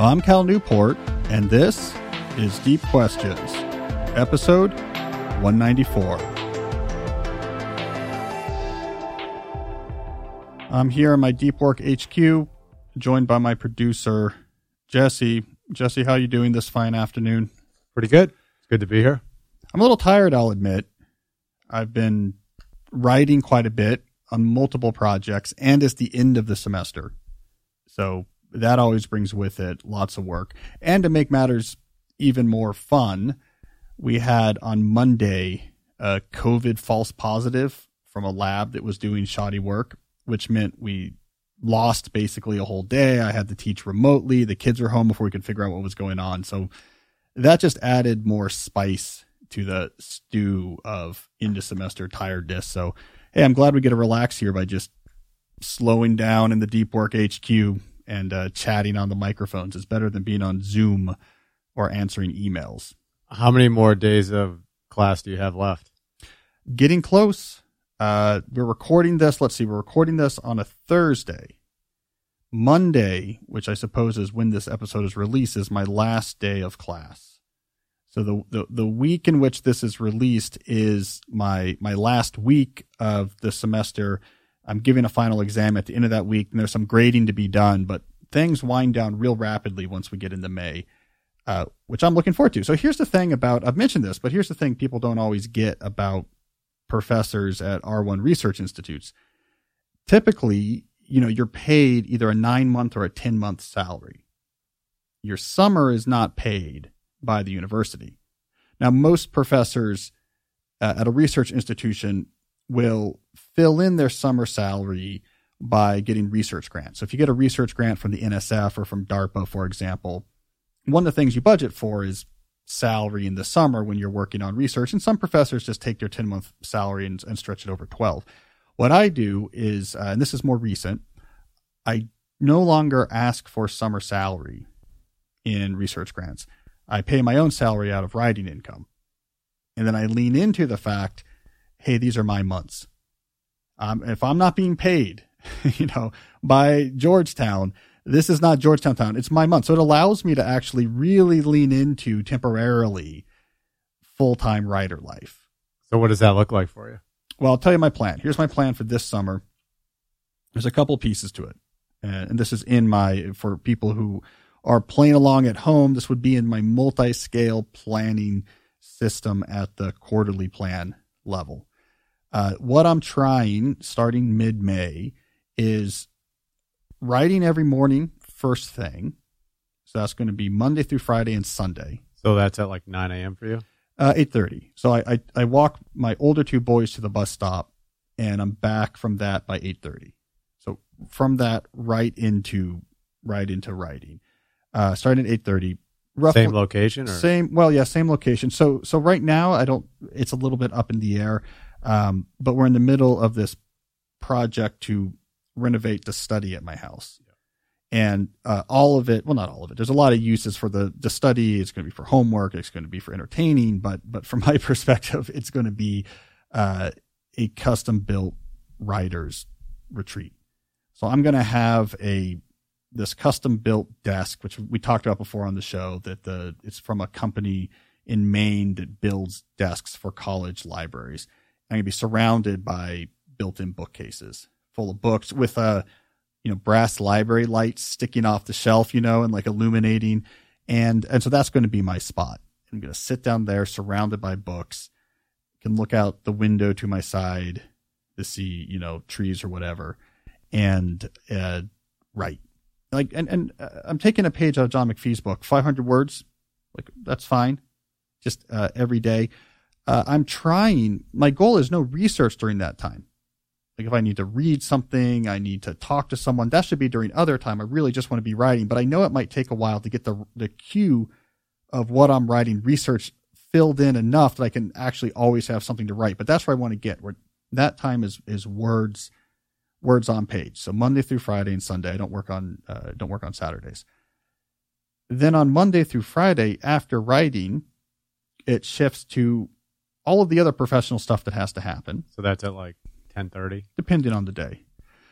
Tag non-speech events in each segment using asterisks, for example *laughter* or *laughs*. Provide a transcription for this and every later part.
I'm Cal Newport, and this is Deep Questions, episode 194. I'm here in my Deep Work HQ, joined by my producer, Jesse. Jesse, how you doing this fine afternoon? Pretty good. It's good to be here. I'm a little tired, I'll admit. I've been writing quite a bit on multiple projects, and it's the end of the semester. So that always brings with it lots of work. And to make matters even more fun, we had on Monday a COVID false positive from a lab that was doing shoddy work, which meant we lost basically a whole day. I had to teach remotely. The kids were home before we could figure out what was going on. So that just added more spice to the stew of end of semester tiredness. So, hey, I'm glad we get to relax here by just slowing down in the deep work HQ and uh, chatting on the microphones. is better than being on Zoom or answering emails. How many more days of class do you have left? Getting close. Uh, we're recording this. Let's see. We're recording this on a Thursday. Monday, which I suppose is when this episode is released, is my last day of class. So the, the, the week in which this is released is my my last week of the semester. I'm giving a final exam at the end of that week, and there's some grading to be done, but things wind down real rapidly once we get into May, uh, which I'm looking forward to. So here's the thing about I've mentioned this, but here's the thing people don't always get about professors at R1 research institutes. Typically, you know, you're paid either a nine month or a 10 month salary. Your summer is not paid by the university. Now, most professors uh, at a research institution will fill in their summer salary by getting research grants. So if you get a research grant from the NSF or from DARPA, for example, one of the things you budget for is salary in the summer when you're working on research. And some professors just take their 10 month salary and, and, stretch it over 12. What I do is, uh, and this is more recent, I no longer ask for summer salary in research grants. I pay my own salary out of writing income. And then I lean into the fact, hey, these are my months. Um, if I'm not being paid, *laughs* you know, by Georgetown, this is not Georgetown Town. It's my month. So it allows me to actually really lean into temporarily full time writer life. So what does that look like for you? Well, I'll tell you my plan. Here's my plan for this summer. There's a couple pieces to it. And this is in my, for people who are playing along at home, this would be in my multi scale planning system at the quarterly plan level. Uh, what I'm trying starting mid May is writing every morning, first thing. So that's going to be Monday through Friday and Sunday. So that's at like 9 a.m. for you? Uh, 8.30. So I, I, I walk my older two boys to the bus stop and I'm back from that by 8.30. So from that right into, right into writing uh, starting at eight thirty. Same location or same? Well, yeah, same location. So so right now I don't. It's a little bit up in the air, um, but we're in the middle of this project to renovate the study at my house. And uh, all of it, well, not all of it. There's a lot of uses for the the study. It's going to be for homework. It's going to be for entertaining. But but from *laughs* my perspective, it's going to be uh, a custom built writers retreat. So I'm going to have a this custom built desk, which we talked about before on the show, that the it's from a company in Maine that builds desks for college libraries. I'm gonna be surrounded by built-in bookcases full of books with a you know brass library lights sticking off the shelf, you know, and like illuminating, and and so that's going to be my spot. I'm going to sit down there, surrounded by books. Can look out the window to my side to see you know trees or whatever, and uh, write like and and uh, I'm taking a page out of John McPhee's book, 500 words, like that's fine, just uh, every day. Uh, I'm trying. My goal is no research during that time. Like if I need to read something, I need to talk to someone. That should be during other time. I really just want to be writing, but I know it might take a while to get the the queue of what I'm writing research filled in enough that I can actually always have something to write. But that's where I want to get. Where that time is is words words on page. So Monday through Friday and Sunday. I don't work on uh, don't work on Saturdays. Then on Monday through Friday, after writing, it shifts to all of the other professional stuff that has to happen. So that's at like ten thirty, depending on the day.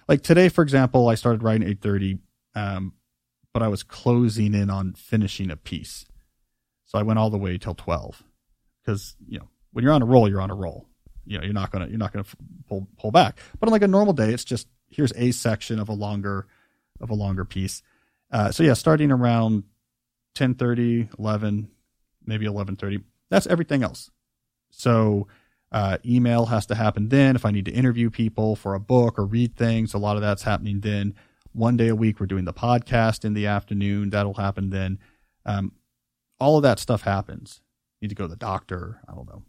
Like today, for example, I started writing eight thirty, um, but I was closing in on finishing a piece. So I went all the way till 12 because, you know, when you're on a roll, you're on a roll. You know, you're not going to, you're not going to pull, pull back. But on like a normal day, it's just, here's a section of a longer, of a longer piece. Uh, so yeah, starting around 1030, 11, maybe 1130, that's everything else. So, uh, email has to happen then. If I need to interview people for a book or read things, a lot of that's happening then. One day a week, we're doing the podcast in the afternoon. That'll happen then. Um, all of that stuff happens. Need to go to the doctor. I don't know.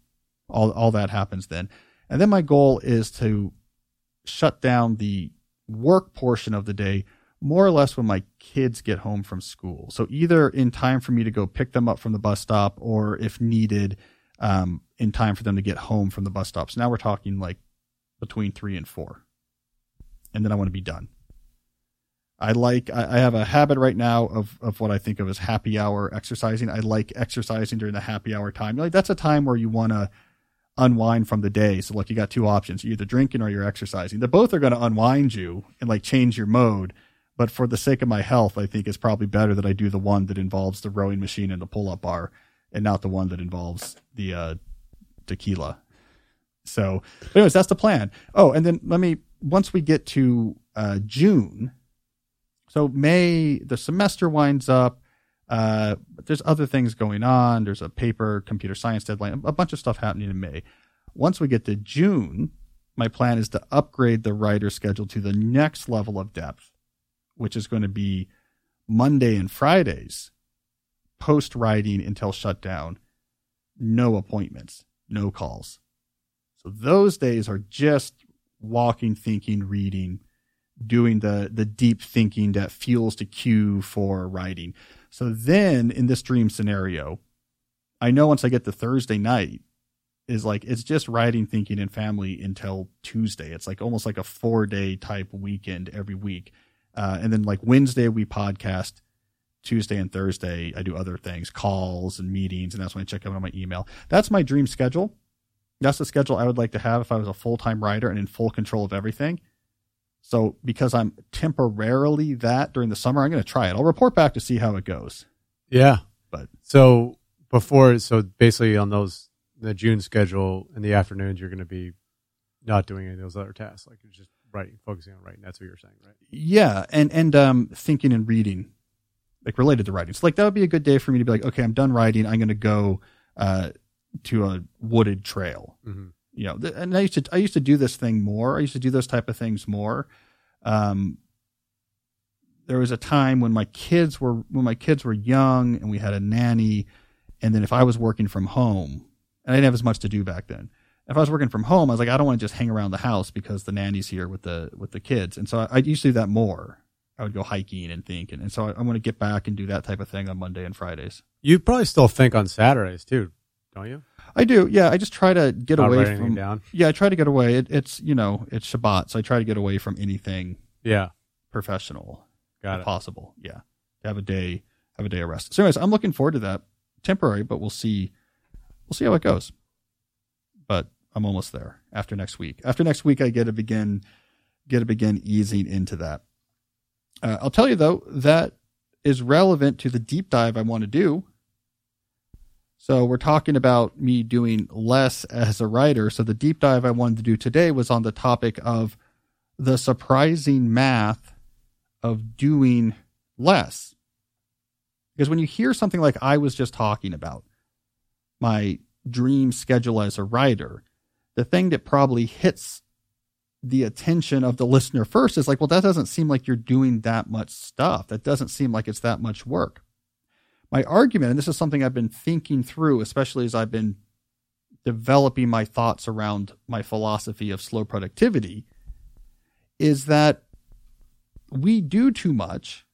All all that happens then. And then my goal is to shut down the work portion of the day more or less when my kids get home from school. So either in time for me to go pick them up from the bus stop or if needed, um, in time for them to get home from the bus stops. Now we're talking like between three and four. And then I want to be done. I like, I, I have a habit right now of, of what I think of as happy hour exercising. I like exercising during the happy hour time. Like that's a time where you want to unwind from the day. So like you got two options. You're either drinking or you're exercising. They both are going to unwind you and like change your mode. But for the sake of my health, I think it's probably better that I do the one that involves the rowing machine and the pull up bar and not the one that involves the uh, tequila. So, anyways, that's the plan. Oh, and then let me once we get to uh, June. So May, the semester winds up. Uh, there's other things going on. There's a paper, computer science deadline, a bunch of stuff happening in May. Once we get to June, my plan is to upgrade the writer schedule to the next level of depth, which is going to be Monday and Fridays, post writing until shutdown, no appointments no calls. So those days are just walking, thinking, reading, doing the the deep thinking that fuels the queue for writing. So then in this dream scenario, I know once I get to Thursday night is like it's just writing, thinking, and family until Tuesday. It's like almost like a four day type weekend every week. Uh, and then like Wednesday we podcast, Tuesday and Thursday, I do other things, calls and meetings, and that's when I check out on my email. That's my dream schedule. That's the schedule I would like to have if I was a full time writer and in full control of everything. So, because I'm temporarily that during the summer, I'm going to try it. I'll report back to see how it goes. Yeah. But so before, so basically on those, the June schedule in the afternoons, you're going to be not doing any of those other tasks. Like you're just writing, focusing on writing. That's what you're saying, right? Yeah. And, and, um, thinking and reading like related to writing. So like that would be a good day for me to be like, okay, I'm done writing. I'm going to go uh, to a wooded trail. Mm-hmm. You know, th- and I used to I used to do this thing more. I used to do those type of things more. Um, there was a time when my kids were when my kids were young and we had a nanny, and then if I was working from home, and I didn't have as much to do back then. If I was working from home, I was like, I don't want to just hang around the house because the nanny's here with the with the kids, and so I, I used to do that more. I would go hiking and think. And, and so I, I want to get back and do that type of thing on Monday and Fridays. You probably still think on Saturdays too, don't you? I do. Yeah. I just try to get Not away from, down. yeah, I try to get away. It, it's, you know, it's Shabbat. So I try to get away from anything yeah professional Got it. possible. Yeah. Have a day, have a day of rest. So anyways, I'm looking forward to that temporary, but we'll see, we'll see how it goes. But I'm almost there after next week. After next week, I get to begin, get to begin easing into that. Uh, I'll tell you though, that is relevant to the deep dive I want to do. So we're talking about me doing less as a writer. So the deep dive I wanted to do today was on the topic of the surprising math of doing less. Because when you hear something like I was just talking about, my dream schedule as a writer, the thing that probably hits the attention of the listener first is like, well, that doesn't seem like you're doing that much stuff. That doesn't seem like it's that much work. My argument, and this is something I've been thinking through, especially as I've been developing my thoughts around my philosophy of slow productivity, is that we do too much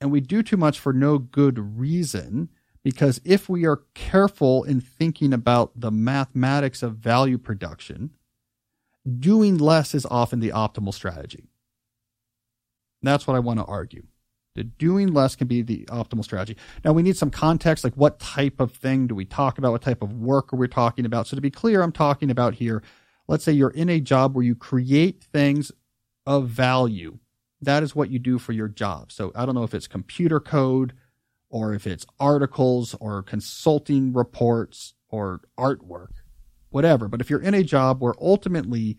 and we do too much for no good reason. Because if we are careful in thinking about the mathematics of value production, doing less is often the optimal strategy. That's what I want to argue. That doing less can be the optimal strategy. Now we need some context, like what type of thing do we talk about? What type of work are we talking about? So to be clear, I'm talking about here, let's say you're in a job where you create things of value that is what you do for your job. So I don't know if it's computer code or if it's articles or consulting reports or artwork, whatever. But if you're in a job where ultimately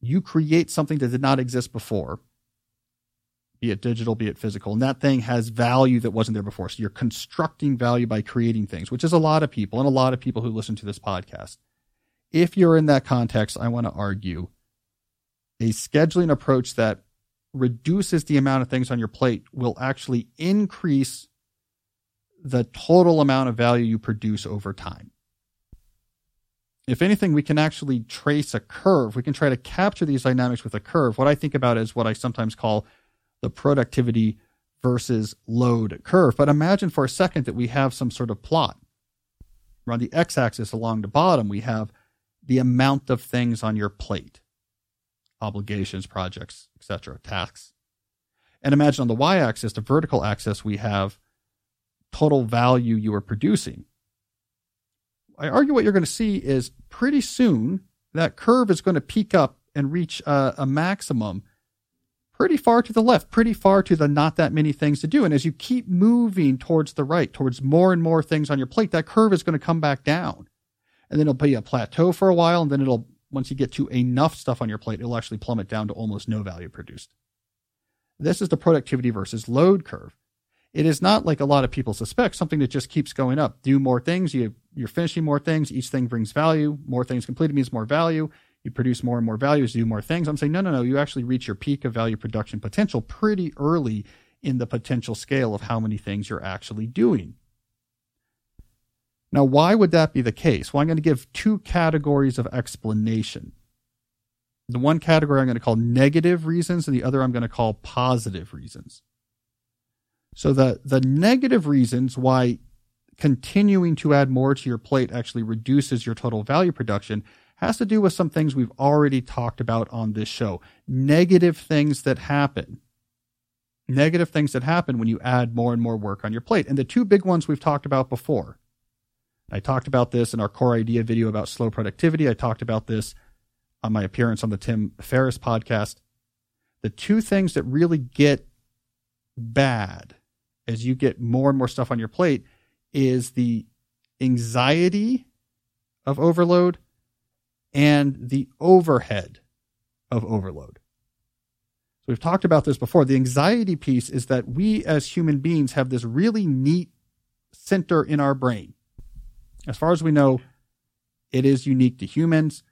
you create something that did not exist before, be it digital, be it physical, and that thing has value that wasn't there before. So you're constructing value by creating things, which is a lot of people and a lot of people who listen to this podcast. If you're in that context, I want to argue a scheduling approach that reduces the amount of things on your plate will actually increase the total amount of value you produce over time. If anything, we can actually trace a curve. We can try to capture these dynamics with a curve. What I think about is what I sometimes call the productivity versus load curve. But imagine for a second that we have some sort of plot. On the x axis along the bottom, we have the amount of things on your plate obligations, projects, etc., tasks. And imagine on the y axis, the vertical axis, we have total value you are producing. I argue what you're going to see is pretty soon that curve is going to peak up and reach a, a maximum pretty far to the left, pretty far to the not that many things to do. And as you keep moving towards the right, towards more and more things on your plate, that curve is going to come back down. And then it'll be a plateau for a while, and then it'll once you get to enough stuff on your plate, it'll actually plummet down to almost no value produced. This is the productivity versus load curve. It is not like a lot of people suspect something that just keeps going up. Do more things, you, you're finishing more things, each thing brings value. More things completed means more value. You produce more and more value as you do more things. I'm saying, no, no, no. You actually reach your peak of value production potential pretty early in the potential scale of how many things you're actually doing. Now, why would that be the case? Well, I'm going to give two categories of explanation. The one category I'm going to call negative reasons, and the other I'm going to call positive reasons. So, the, the negative reasons why continuing to add more to your plate actually reduces your total value production has to do with some things we've already talked about on this show. Negative things that happen. Negative things that happen when you add more and more work on your plate. And the two big ones we've talked about before I talked about this in our core idea video about slow productivity. I talked about this on my appearance on the Tim Ferriss podcast. The two things that really get bad as you get more and more stuff on your plate is the anxiety of overload and the overhead of overload. So we've talked about this before. The anxiety piece is that we as human beings have this really neat center in our brain as far as we know, it is unique to humans.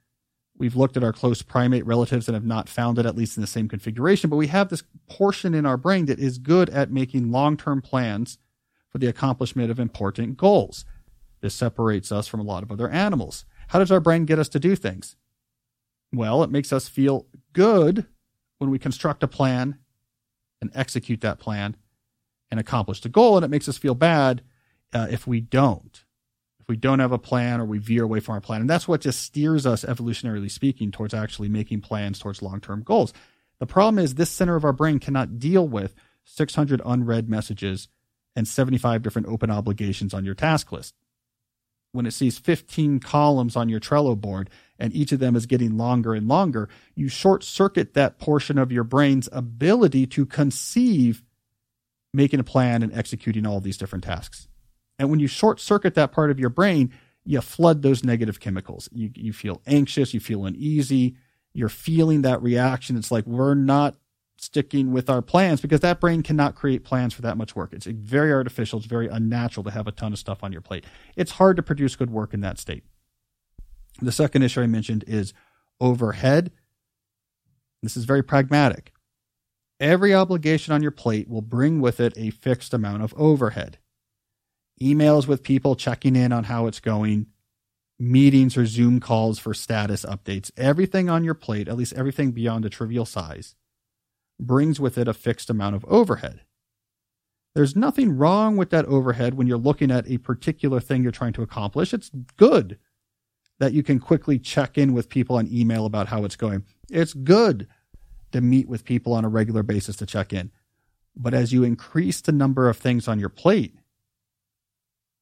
We've looked at our close primate relatives and have not found it, at least in the same configuration, but we have this portion in our brain that is good at making long term plans for the accomplishment of important goals. This separates us from a lot of other animals. How does our brain get us to do things? Well, it makes us feel good when we construct a plan and execute that plan and accomplish the goal, and it makes us feel bad uh, if we don't we don't have a plan or we veer away from our plan. And that's what just steers us, evolutionarily speaking, towards actually making plans towards long term goals. The problem is this center of our brain cannot deal with 600 unread messages and 75 different open obligations on your task list. When it sees 15 columns on your Trello board and each of them is getting longer and longer, you short circuit that portion of your brain's ability to conceive making a plan and executing all these different tasks. And when you short circuit that part of your brain, you flood those negative chemicals. You, you feel anxious, you feel uneasy, you're feeling that reaction. It's like we're not sticking with our plans because that brain cannot create plans for that much work. It's very artificial, it's very unnatural to have a ton of stuff on your plate. It's hard to produce good work in that state. The second issue I mentioned is overhead. This is very pragmatic. Every obligation on your plate will bring with it a fixed amount of overhead emails with people checking in on how it's going, meetings or Zoom calls for status updates, everything on your plate, at least everything beyond a trivial size, brings with it a fixed amount of overhead. There's nothing wrong with that overhead when you're looking at a particular thing you're trying to accomplish. It's good that you can quickly check in with people on email about how it's going. It's good to meet with people on a regular basis to check in. But as you increase the number of things on your plate,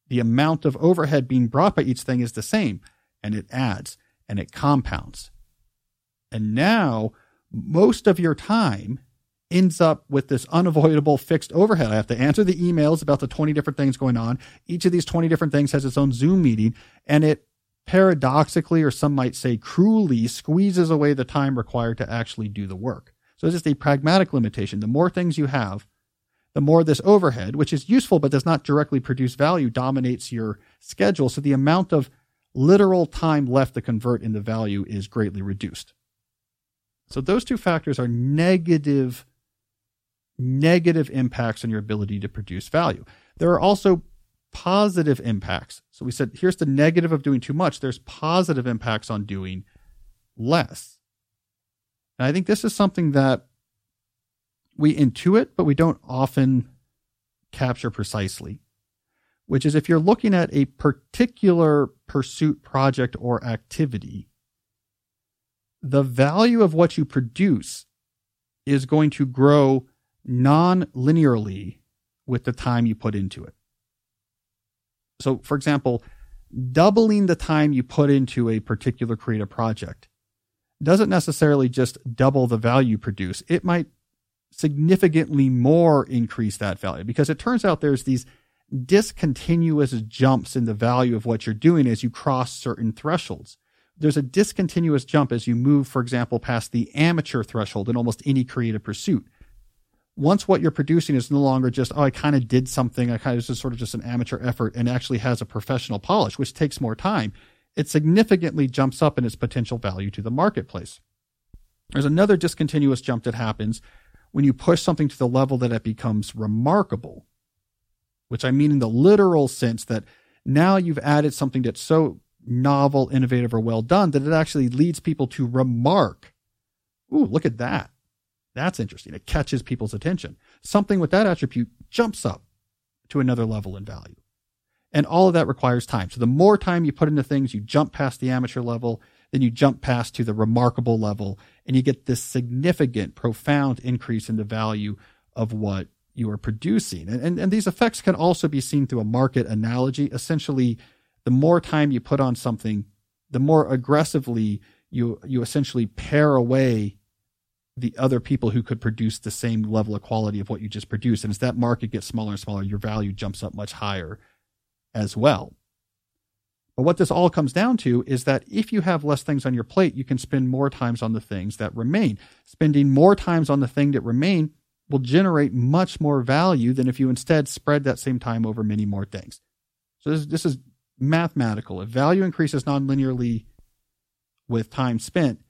the amount of overhead being brought by each thing is the same and it adds and it compounds. And now most of your time ends up with this unavoidable fixed overhead. I have to answer the emails about the 20 different things going on. Each of these 20 different things has its own Zoom meeting and it paradoxically, or some might say cruelly, squeezes away the time required to actually do the work. So it's just a pragmatic limitation. The more things you have, the more this overhead, which is useful but does not directly produce value, dominates your schedule. So the amount of literal time left to convert into value is greatly reduced. So those two factors are negative, negative impacts on your ability to produce value. There are also positive impacts. So we said, here's the negative of doing too much. There's positive impacts on doing less. And I think this is something that we intuit, but we don't often capture precisely, which is if you're looking at a particular pursuit, project, or activity, the value of what you produce is going to grow non linearly with the time you put into it. So, for example, doubling the time you put into a particular creative project doesn't necessarily just double the value you produce. It might significantly more increase that value because it turns out there's these discontinuous jumps in the value of what you're doing as you cross certain thresholds. There's a discontinuous jump as you move, for example, past the amateur threshold in almost any creative pursuit. Once what you're producing is no longer just, oh, I kind of did something, I kind of just sort of just an amateur effort and actually has a professional polish, which takes more time, it significantly jumps up in its potential value to the marketplace. There's another discontinuous jump that happens when you push something to the level that it becomes remarkable, which I mean in the literal sense that now you've added something that's so novel, innovative, or well done that it actually leads people to remark, Ooh, look at that. That's interesting. It catches people's attention. Something with that attribute jumps up to another level in value. And all of that requires time. So the more time you put into things, you jump past the amateur level then you jump past to the remarkable level and you get this significant, profound increase in the value of what you are producing. And, and, and these effects can also be seen through a market analogy. Essentially, the more time you put on something, the more aggressively you, you essentially pare away the other people who could produce the same level of quality of what you just produced. And as that market gets smaller and smaller, your value jumps up much higher as well. But what this all comes down to is that if you have less things on your plate, you can spend more times on the things that remain. Spending more times on the thing that remain will generate much more value than if you instead spread that same time over many more things. So this, this is mathematical. If value increases nonlinearly with time spent,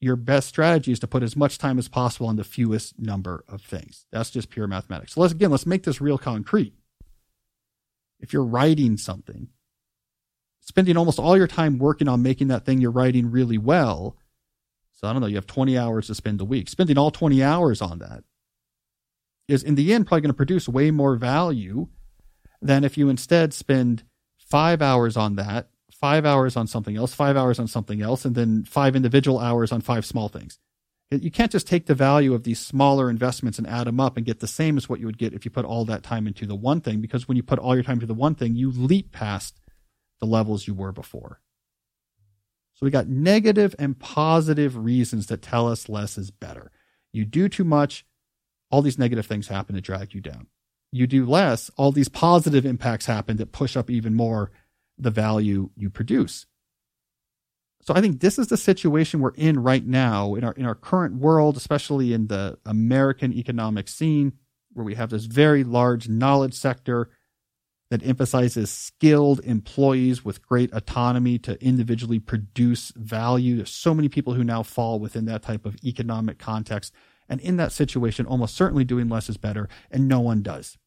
your best strategy is to put as much time as possible on the fewest number of things. That's just pure mathematics. So let's again, let's make this real concrete. If you're writing something, spending almost all your time working on making that thing you're writing really well. So I don't know, you have 20 hours to spend a week. Spending all 20 hours on that is in the end probably going to produce way more value than if you instead spend five hours on that, five hours on something else, five hours on something else, and then five individual hours on five small things. You can't just take the value of these smaller investments and add them up and get the same as what you would get if you put all that time into the one thing, because when you put all your time into the one thing, you leap past the levels you were before. So we got negative and positive reasons that tell us less is better. You do too much, all these negative things happen to drag you down. You do less, all these positive impacts happen that push up even more the value you produce. So I think this is the situation we're in right now in our in our current world, especially in the American economic scene, where we have this very large knowledge sector that emphasizes skilled employees with great autonomy to individually produce value. There's so many people who now fall within that type of economic context. And in that situation, almost certainly doing less is better, and no one does.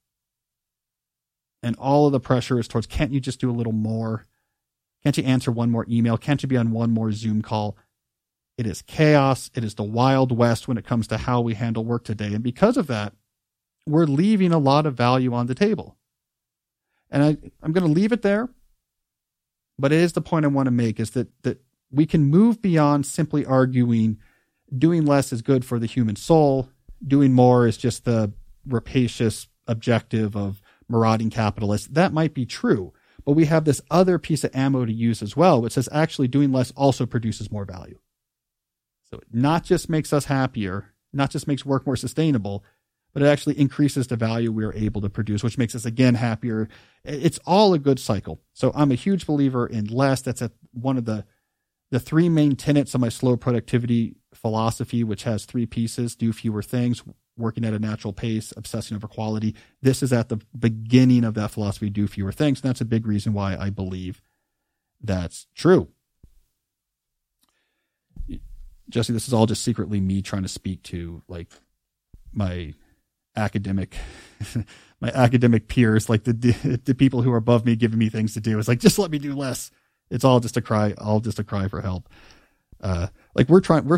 And all of the pressure is towards can't you just do a little more? Can't you answer one more email? Can't you be on one more Zoom call? It is chaos. It is the Wild West when it comes to how we handle work today. And because of that, we're leaving a lot of value on the table. And I, I'm going to leave it there. But it is the point I want to make is that, that we can move beyond simply arguing doing less is good for the human soul. Doing more is just the rapacious objective of marauding capitalists. That might be true, but we have this other piece of ammo to use as well, which says actually doing less also produces more value. So it not just makes us happier, not just makes work more sustainable, but it actually increases the value we are able to produce, which makes us again happier. It's all a good cycle. So I'm a huge believer in less. That's at one of the the three main tenets of my slow productivity philosophy, which has three pieces: do fewer things, working at a natural pace, obsessing over quality. This is at the beginning of that philosophy: do fewer things. And that's a big reason why I believe that's true. Jesse, this is all just secretly me trying to speak to like my academic *laughs* my academic peers like the the people who are above me giving me things to do. It's like just let me do less. It's all just a cry all just a cry for help. Uh like we're trying we're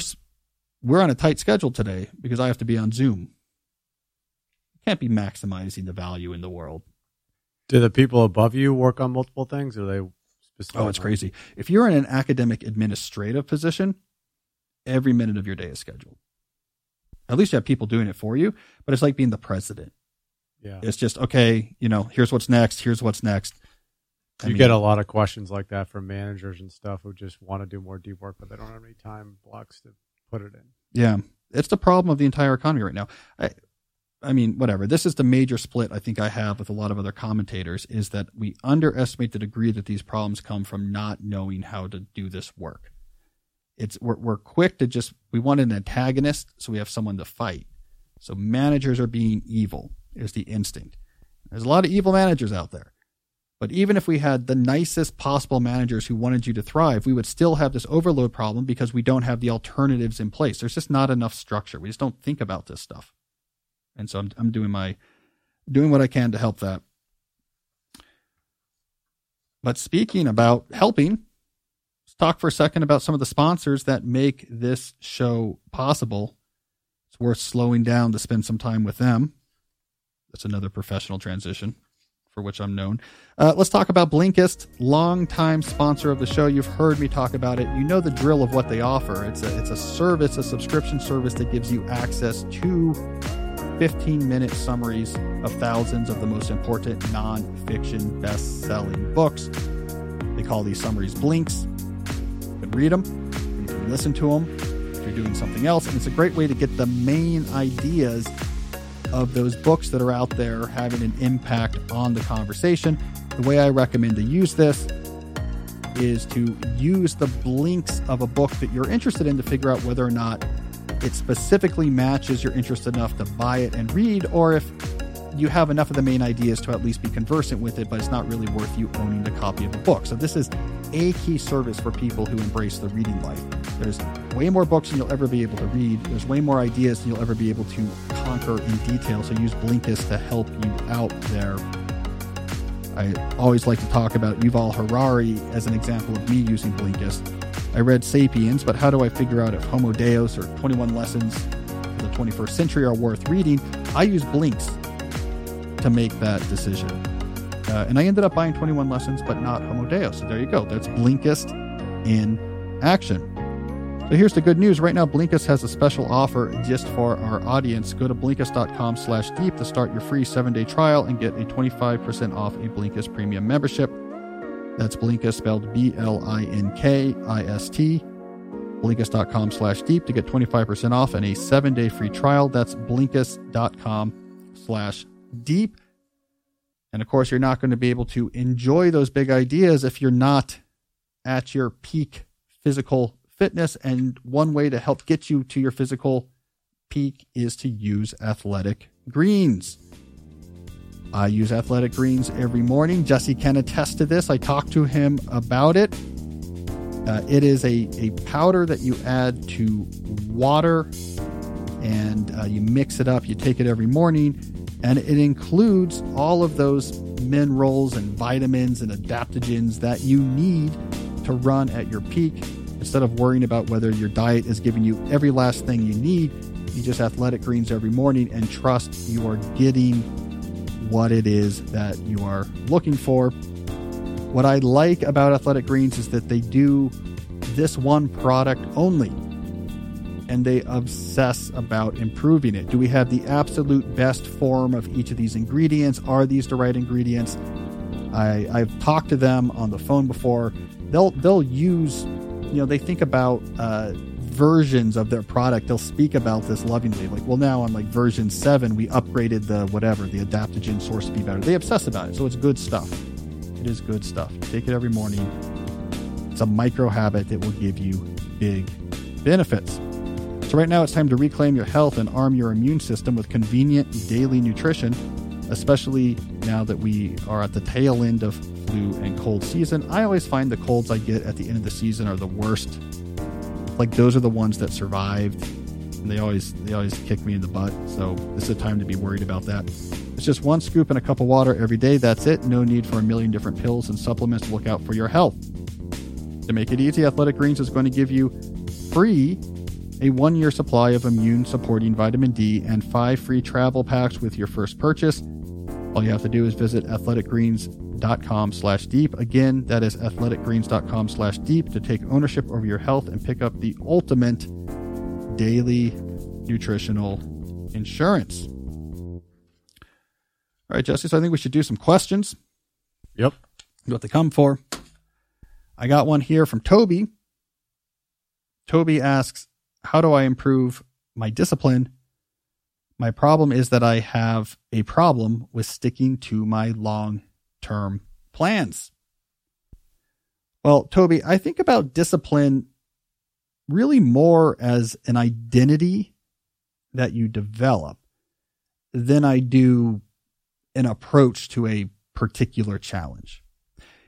we're on a tight schedule today because i have to be on zoom. Can't be maximizing the value in the world. Do the people above you work on multiple things or they oh it's crazy. If you're in an academic administrative position every minute of your day is scheduled at least you have people doing it for you, but it's like being the president. Yeah. It's just, okay, you know, here's what's next. Here's what's next. I you mean, get a lot of questions like that from managers and stuff who just want to do more deep work, but they don't have any time blocks to put it in. Yeah. It's the problem of the entire economy right now. I, I mean, whatever. This is the major split I think I have with a lot of other commentators is that we underestimate the degree that these problems come from not knowing how to do this work. It's we're, we're quick to just we want an antagonist, so we have someone to fight. So managers are being evil is the instinct. There's a lot of evil managers out there. But even if we had the nicest possible managers who wanted you to thrive, we would still have this overload problem because we don't have the alternatives in place. There's just not enough structure. We just don't think about this stuff. And so I'm, I'm doing my doing what I can to help that. But speaking about helping, talk for a second about some of the sponsors that make this show possible. It's worth slowing down to spend some time with them. That's another professional transition for which I'm known. Uh, let's talk about Blinkist, longtime sponsor of the show. You've heard me talk about it. You know the drill of what they offer. It's a it's a service, a subscription service that gives you access to 15 minute summaries of thousands of the most important nonfiction best selling books. They call these summaries blinks read them, you can listen to them if you're doing something else. And it's a great way to get the main ideas of those books that are out there having an impact on the conversation. The way I recommend to use this is to use the blinks of a book that you're interested in to figure out whether or not it specifically matches your interest enough to buy it and read, or if you have enough of the main ideas to at least be conversant with it, but it's not really worth you owning the copy of a book. So this is a key service for people who embrace the reading life. There's way more books than you'll ever be able to read. There's way more ideas than you'll ever be able to conquer in detail. So use Blinkist to help you out there. I always like to talk about Yuval Harari as an example of me using Blinkist. I read Sapiens, but how do I figure out if Homo Deus or 21 Lessons for the 21st Century are worth reading? I use Blinks to make that decision. Uh, and I ended up buying 21 lessons, but not Homo Deus. So there you go. That's Blinkist in action. So here's the good news. Right now, Blinkist has a special offer just for our audience. Go to Blinkist.com slash deep to start your free seven-day trial and get a 25% off a Blinkist premium membership. That's Blinkist spelled B-L-I-N-K-I-S-T. Blinkist.com slash deep to get 25% off and a seven-day free trial. That's Blinkist.com slash deep. And of course, you're not going to be able to enjoy those big ideas if you're not at your peak physical fitness. And one way to help get you to your physical peak is to use athletic greens. I use athletic greens every morning. Jesse can attest to this. I talked to him about it. Uh, it is a, a powder that you add to water and uh, you mix it up. You take it every morning and it includes all of those minerals and vitamins and adaptogens that you need to run at your peak. Instead of worrying about whether your diet is giving you every last thing you need, you just athletic greens every morning and trust you are getting what it is that you are looking for. What I like about athletic greens is that they do this one product only and they obsess about improving it. Do we have the absolute best form of each of these ingredients? Are these the right ingredients? I, I've talked to them on the phone before. They'll they'll use, you know, they think about uh, versions of their product, they'll speak about this lovingly. Like, well, now on like version seven, we upgraded the whatever, the adaptogen source to be better. They obsess about it. So it's good stuff. It is good stuff. Take it every morning. It's a micro habit that will give you big benefits. So, right now, it's time to reclaim your health and arm your immune system with convenient daily nutrition, especially now that we are at the tail end of flu and cold season. I always find the colds I get at the end of the season are the worst. Like, those are the ones that survived. And they always they always kick me in the butt. So this is a time to be worried about that. It's just one scoop in a cup of water every day. That's it. No need for a million different pills and supplements to look out for your health. To make it easy, Athletic Greens is going to give you free a one year supply of immune supporting vitamin D and five free travel packs with your first purchase. All you have to do is visit athleticgreens.com slash deep. Again, that is athleticgreens.com slash deep to take ownership over your health and pick up the ultimate daily nutritional insurance. All right, Jesse, so I think we should do some questions. Yep. What they come for. I got one here from Toby. Toby asks, How do I improve my discipline? My problem is that I have a problem with sticking to my long term plans. Well, Toby, I think about discipline really more as an identity that you develop than I do an approach to a particular challenge.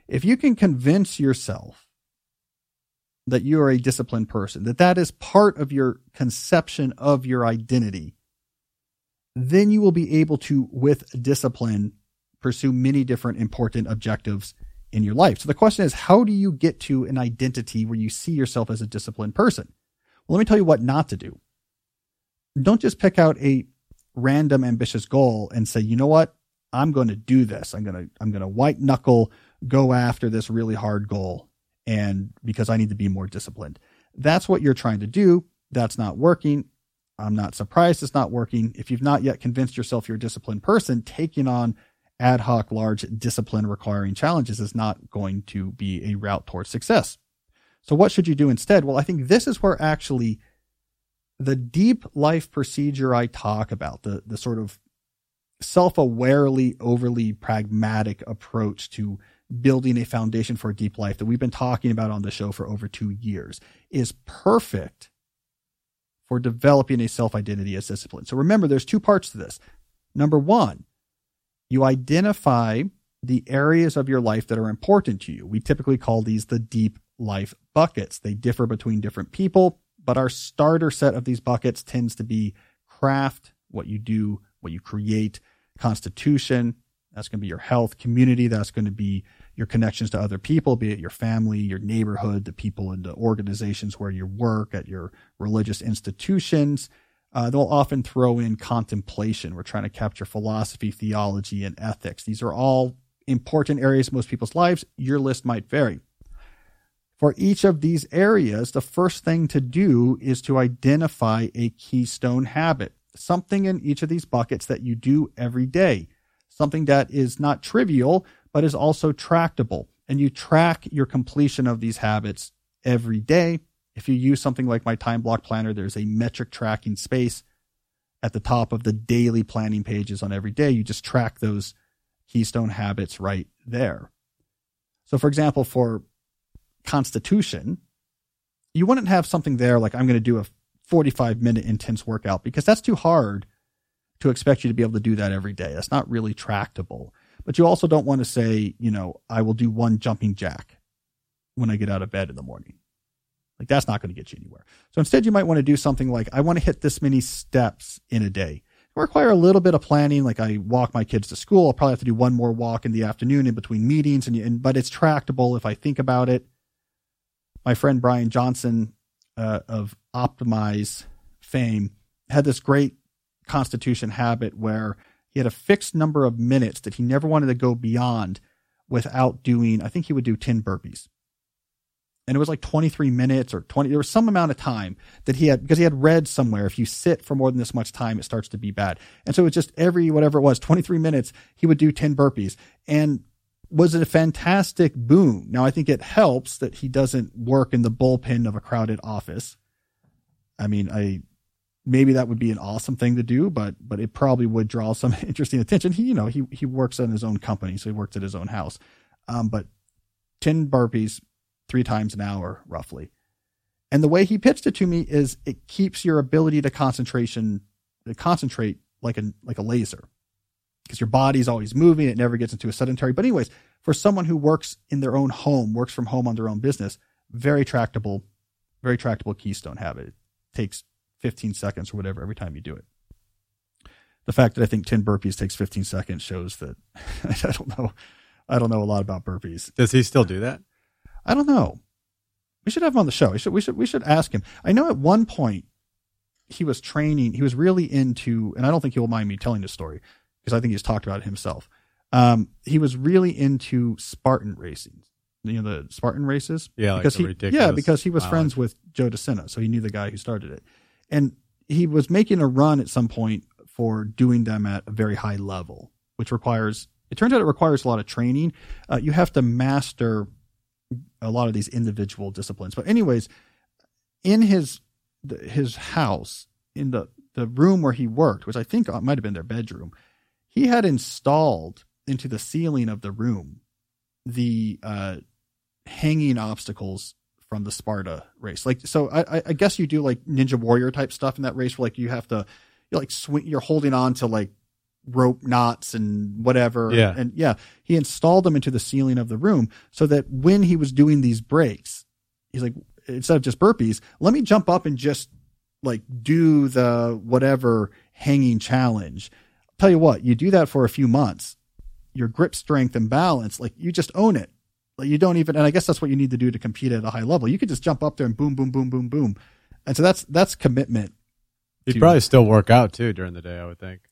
If you can convince yourself that you are a disciplined person, that that is part of your conception of your identity, then you will be able to, with discipline, pursue many different important objectives in your life. So the question is, how do you get to an identity where you see yourself as a disciplined person? Well, let me tell you what not to do. Don't just pick out a random ambitious goal and say, you know what? I'm going to do this. I'm going to, I'm going to white knuckle go after this really hard goal. And because I need to be more disciplined. That's what you're trying to do. That's not working. I'm not surprised it's not working. If you've not yet convinced yourself you're a disciplined person, taking on ad hoc, large discipline requiring challenges is not going to be a route towards success. So, what should you do instead? Well, I think this is where actually the deep life procedure I talk about, the, the sort of self awarely, overly pragmatic approach to building a foundation for a deep life that we've been talking about on the show for over two years, is perfect for developing a self identity as discipline. So, remember, there's two parts to this. Number one, you identify the areas of your life that are important to you. We typically call these the deep life buckets. They differ between different people, but our starter set of these buckets tends to be craft, what you do, what you create, constitution, that's going to be your health, community, that's going to be your connections to other people, be it your family, your neighborhood, the people in the organizations where you work, at your religious institutions, uh, they'll often throw in contemplation. We're trying to capture philosophy, theology, and ethics. These are all important areas in most people's lives. Your list might vary. For each of these areas, the first thing to do is to identify a keystone habit, something in each of these buckets that you do every day, something that is not trivial, but is also tractable. And you track your completion of these habits every day if you use something like my time block planner, there's a metric tracking space at the top of the daily planning pages on every day. You just track those keystone habits right there. So, for example, for constitution, you wouldn't have something there like I'm going to do a 45 minute intense workout because that's too hard to expect you to be able to do that every day. That's not really tractable. But you also don't want to say, you know, I will do one jumping jack when I get out of bed in the morning. Like that's not going to get you anywhere. So instead, you might want to do something like, I want to hit this many steps in a day. It require a little bit of planning. Like I walk my kids to school. I'll probably have to do one more walk in the afternoon in between meetings and, and but it's tractable if I think about it. My friend Brian Johnson uh, of Optimize fame had this great constitution habit where he had a fixed number of minutes that he never wanted to go beyond without doing, I think he would do 10 burpees. And it was like 23 minutes or 20 there was some amount of time that he had because he had read somewhere if you sit for more than this much time it starts to be bad. And so it was just every whatever it was 23 minutes he would do 10 burpees. And was it a fantastic boon? Now i think it helps that he doesn't work in the bullpen of a crowded office. I mean, I maybe that would be an awesome thing to do, but but it probably would draw some *laughs* interesting attention. He, you know, he he works in his own company, so he works at his own house. Um, but ten burpees three times an hour, roughly. And the way he pitched it to me is it keeps your ability to concentration to concentrate like a like a laser because your body's always moving. It never gets into a sedentary. But anyways, for someone who works in their own home, works from home on their own business, very tractable, very tractable keystone habit. It takes 15 seconds or whatever every time you do it. The fact that I think 10 burpees takes 15 seconds shows that *laughs* I don't know. I don't know a lot about burpees. Does he still do that? I don't know. We should have him on the show. We should we should we should ask him. I know at one point he was training. He was really into, and I don't think he'll mind me telling this story because I think he's talked about it himself. Um, he was really into Spartan racing. You know the Spartan races. Yeah, like because the he ridiculous yeah because he was friends with Joe DeSena, so he knew the guy who started it, and he was making a run at some point for doing them at a very high level, which requires. It turns out it requires a lot of training. Uh, you have to master a lot of these individual disciplines. But anyways, in his his house, in the the room where he worked, which I think might have been their bedroom, he had installed into the ceiling of the room the uh, hanging obstacles from the Spartan race. Like, so I, I guess you do like Ninja Warrior type stuff in that race, where like you have to, you're like swing, you're holding on to like rope knots and whatever. Yeah. And yeah, he installed them into the ceiling of the room so that when he was doing these breaks, he's like, instead of just burpees, let me jump up and just like do the whatever hanging challenge. I'll Tell you what, you do that for a few months, your grip strength and balance, like you just own it. Like you don't even, and I guess that's what you need to do to compete at a high level. You could just jump up there and boom, boom, boom, boom, boom. And so that's, that's commitment. He'd to- probably still work out too during the day. I would think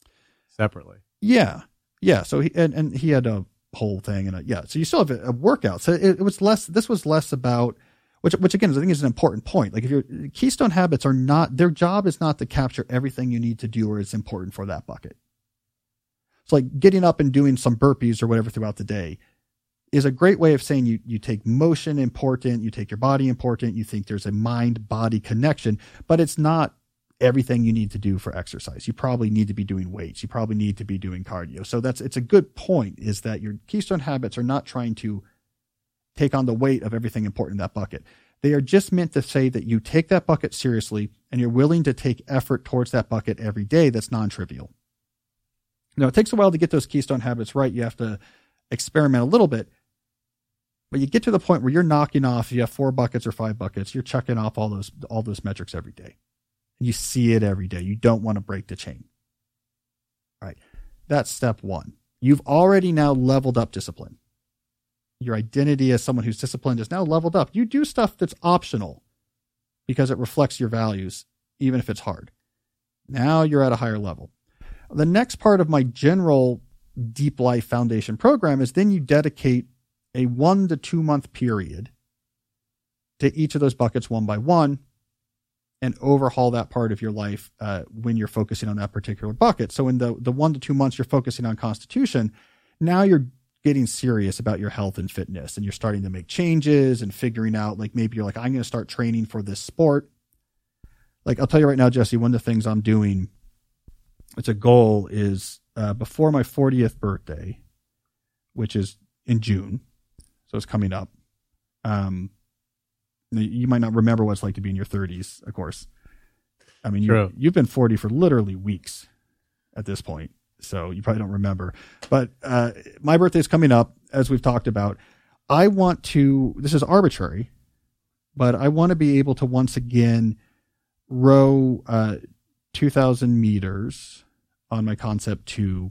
separately. Yeah. Yeah. So he, and, and he had a whole thing and a, yeah. So you still have a, a workout. So it, it was less, this was less about, which, which again, I think is an important point. Like if your keystone habits are not, their job is not to capture everything you need to do or is important for that bucket. It's like getting up and doing some burpees or whatever throughout the day is a great way of saying you, you take motion important, you take your body important, you think there's a mind body connection, but it's not everything you need to do for exercise. You probably need to be doing weights. You probably need to be doing cardio. So that's, it's a good point is that your keystone habits are not trying to take on the weight of everything important in that bucket. They are just meant to say that you take that bucket seriously and you're willing to take effort towards that bucket every day that's non trivial. Now, it takes a while to get those keystone habits right. You have to experiment a little bit, but you get to the point where you're knocking off, you have four buckets or five buckets, you're checking off all those, all those metrics every day. You see it every day. You don't want to break the chain. All right. That's step one. You've already now leveled up discipline. Your identity as someone who's disciplined is now leveled up. You do stuff that's optional because it reflects your values, even if it's hard. Now you're at a higher level. The next part of my general deep life foundation program is then you dedicate a one to two month period to each of those buckets one by one and overhaul that part of your life uh, when you're focusing on that particular bucket. So in the the one to two months you're focusing on constitution, now you're getting serious about your health and fitness, and you're starting to make changes and figuring out like maybe you're like I'm going to start training for this sport. Like I'll tell you right now, Jesse, one of the things I'm doing, it's a goal is uh, before my 40th birthday, which is in June, so it's coming up. Um, you might not remember what it's like to be in your 30s, of course. I mean, you, you've been 40 for literally weeks at this point, so you probably don't remember. But uh, my birthday is coming up, as we've talked about. I want to, this is arbitrary, but I want to be able to once again row uh, 2,000 meters on my Concept2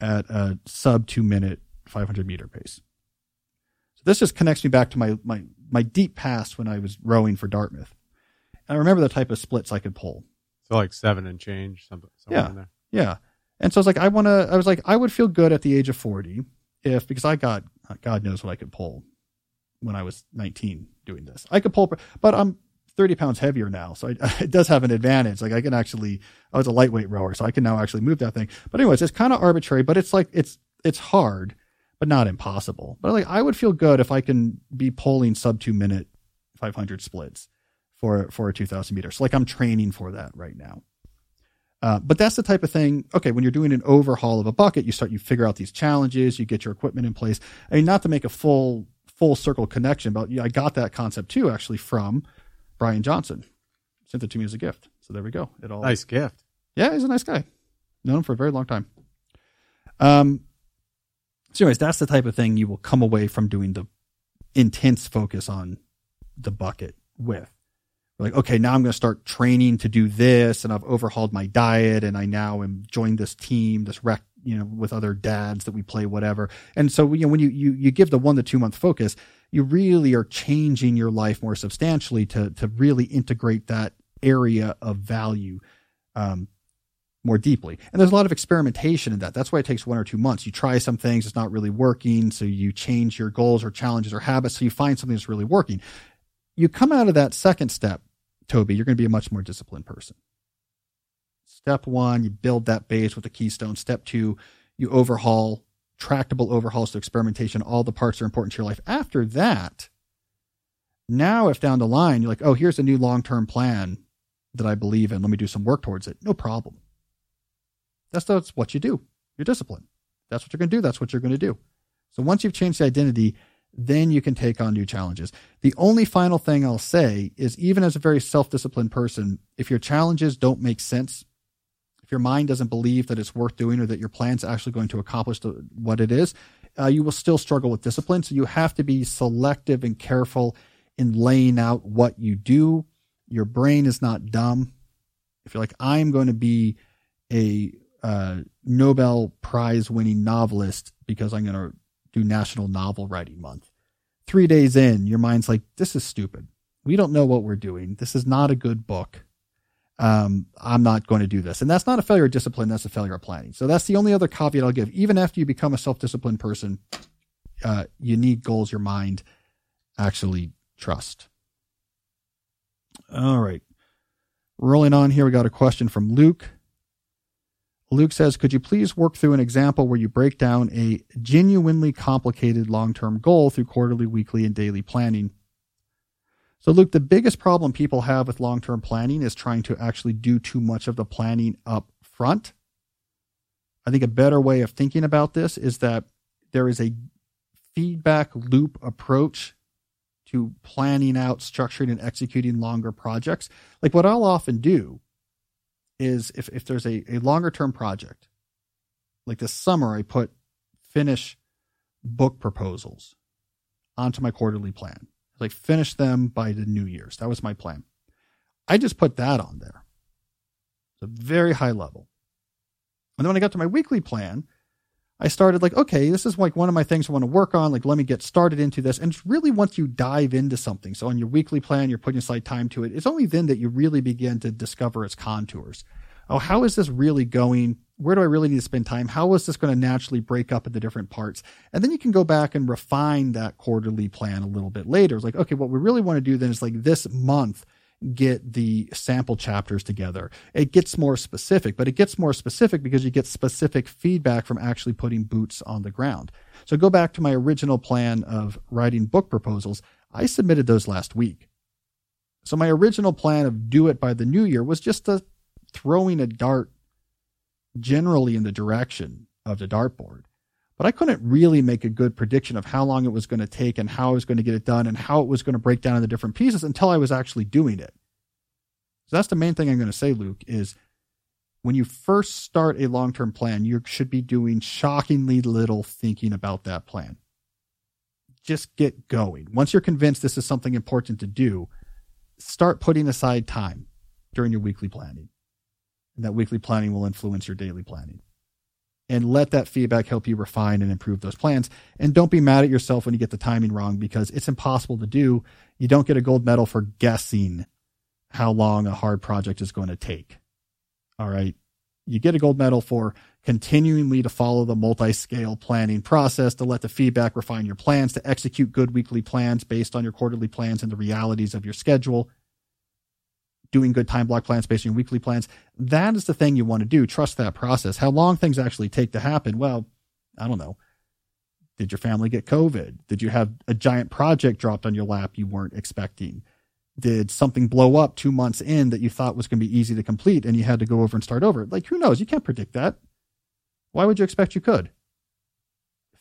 at a sub two minute 500 meter pace. So this just connects me back to my, my, my deep past when I was rowing for Dartmouth. And I remember the type of splits I could pull. So like seven and change, something somewhere Yeah. in there. Yeah. And so I was like, I want to, I was like, I would feel good at the age of 40 if, because I got, God knows what I could pull when I was 19 doing this. I could pull, but I'm 30 pounds heavier now. So I, *laughs* it does have an advantage. Like I can actually, I was a lightweight rower, so I can now actually move that thing. But anyways, it's kind of arbitrary, but it's like, it's, it's hard, but not impossible. But like, I would feel good if I can be pulling sub two minute 500 splits for for a 2000 meter. So like I'm training for that right now. Uh, but that's the type of thing. Okay, when you're doing an overhaul of a bucket, you start you figure out these challenges, you get your equipment in place. I mean, not to make a full full circle connection, but I got that Concept2 actually from Brian Johnson. Sent it to me as a gift. So there we go. It all Nice gift. yeah, he's a nice guy. Known him for a very long time. Um. So, anyways, that's the type of thing you will come away from doing the intense focus on the bucket with. Like, okay, now I'm going to start training to do this, and I've overhauled my diet, and I now am joined this team, this rec, you know, with other dads that we play whatever. And so, you know, when you you you give the one to two month focus, you really are changing your life more substantially to to really integrate that area of value um, more deeply. And there's a lot of experimentation in that. That's why it takes one or two months. You try some things, it's not really working. So you change your goals or challenges or habits. So you find something that's really working. You come out of that second step, Toby, you're going to be a much more disciplined person. Step one, you build that base with the keystone. Step two, you overhaul, tractable overhauls to experimentation. All the parts are important to your life. After that, now if down the line you're like, oh, here's a new long term plan that I believe in, let me do some work towards it. No problem. That's, that's what you do. You're disciplined. That's what you're going to do. That's what you're going to do. So once you've changed the identity, then you can take on new challenges. The only final thing I'll say is even as a very self disciplined person, if your challenges don't make sense, if your mind doesn't believe that it's worth doing or that your plan's actually going to accomplish the, what it is, uh, you will still struggle with discipline. So you have to be selective and careful in laying out what you do. Your brain is not dumb. If you're like, I'm going to be a uh, Nobel Prize winning novelist because I'm going to do National Novel Writing Month. Three days in, your mind's like, this is stupid. We don't know what we're doing. This is not a good book. Um, I'm not going to do this. And that's not a failure of discipline. That's a failure of planning. So that's the only other caveat I'll give. Even after you become a self disciplined person, uh, you need goals your mind actually trust. All right. Rolling on here, we got a question from Luke. Luke says, Could you please work through an example where you break down a genuinely complicated long term goal through quarterly, weekly, and daily planning? So, Luke, the biggest problem people have with long term planning is trying to actually do too much of the planning up front. I think a better way of thinking about this is that there is a feedback loop approach to planning out, structuring, and executing longer projects. Like what I'll often do is if, if there's a, a longer term project, like this summer, I put finish book proposals onto my quarterly plan. Like finish them by the New Year's. That was my plan. I just put that on there. It's a very high level. And then when I got to my weekly plan, I started like, okay, this is like one of my things I want to work on. Like, let me get started into this. And it's really once you dive into something, so on your weekly plan, you're putting aside time to it. It's only then that you really begin to discover its contours. Oh, how is this really going? Where do I really need to spend time? How is this going to naturally break up into different parts? And then you can go back and refine that quarterly plan a little bit later. It's like, okay, what we really want to do then is like this month, get the sample chapters together. It gets more specific, but it gets more specific because you get specific feedback from actually putting boots on the ground. So go back to my original plan of writing book proposals. I submitted those last week. So my original plan of do it by the new year was just a throwing a dart generally in the direction of the dartboard. But I couldn't really make a good prediction of how long it was going to take and how I was going to get it done and how it was going to break down into different pieces until I was actually doing it. So that's the main thing I'm going to say, Luke, is when you first start a long term plan, you should be doing shockingly little thinking about that plan. Just get going. Once you're convinced this is something important to do, start putting aside time during your weekly planning. And that weekly planning will influence your daily planning and let that feedback help you refine and improve those plans. And don't be mad at yourself when you get the timing wrong because it's impossible to do. You don't get a gold medal for guessing how long a hard project is going to take. All right. You get a gold medal for continually to follow the multi-scale planning process to let the feedback refine your plans to execute good weekly plans based on your quarterly plans and the realities of your schedule doing good time block plans based on your weekly plans. That is the thing you want to do. Trust that process. How long things actually take to happen? Well, I don't know. Did your family get COVID? Did you have a giant project dropped on your lap you weren't expecting? Did something blow up two months in that you thought was going to be easy to complete and you had to go over and start over? Like, who knows? You can't predict that. Why would you expect you could?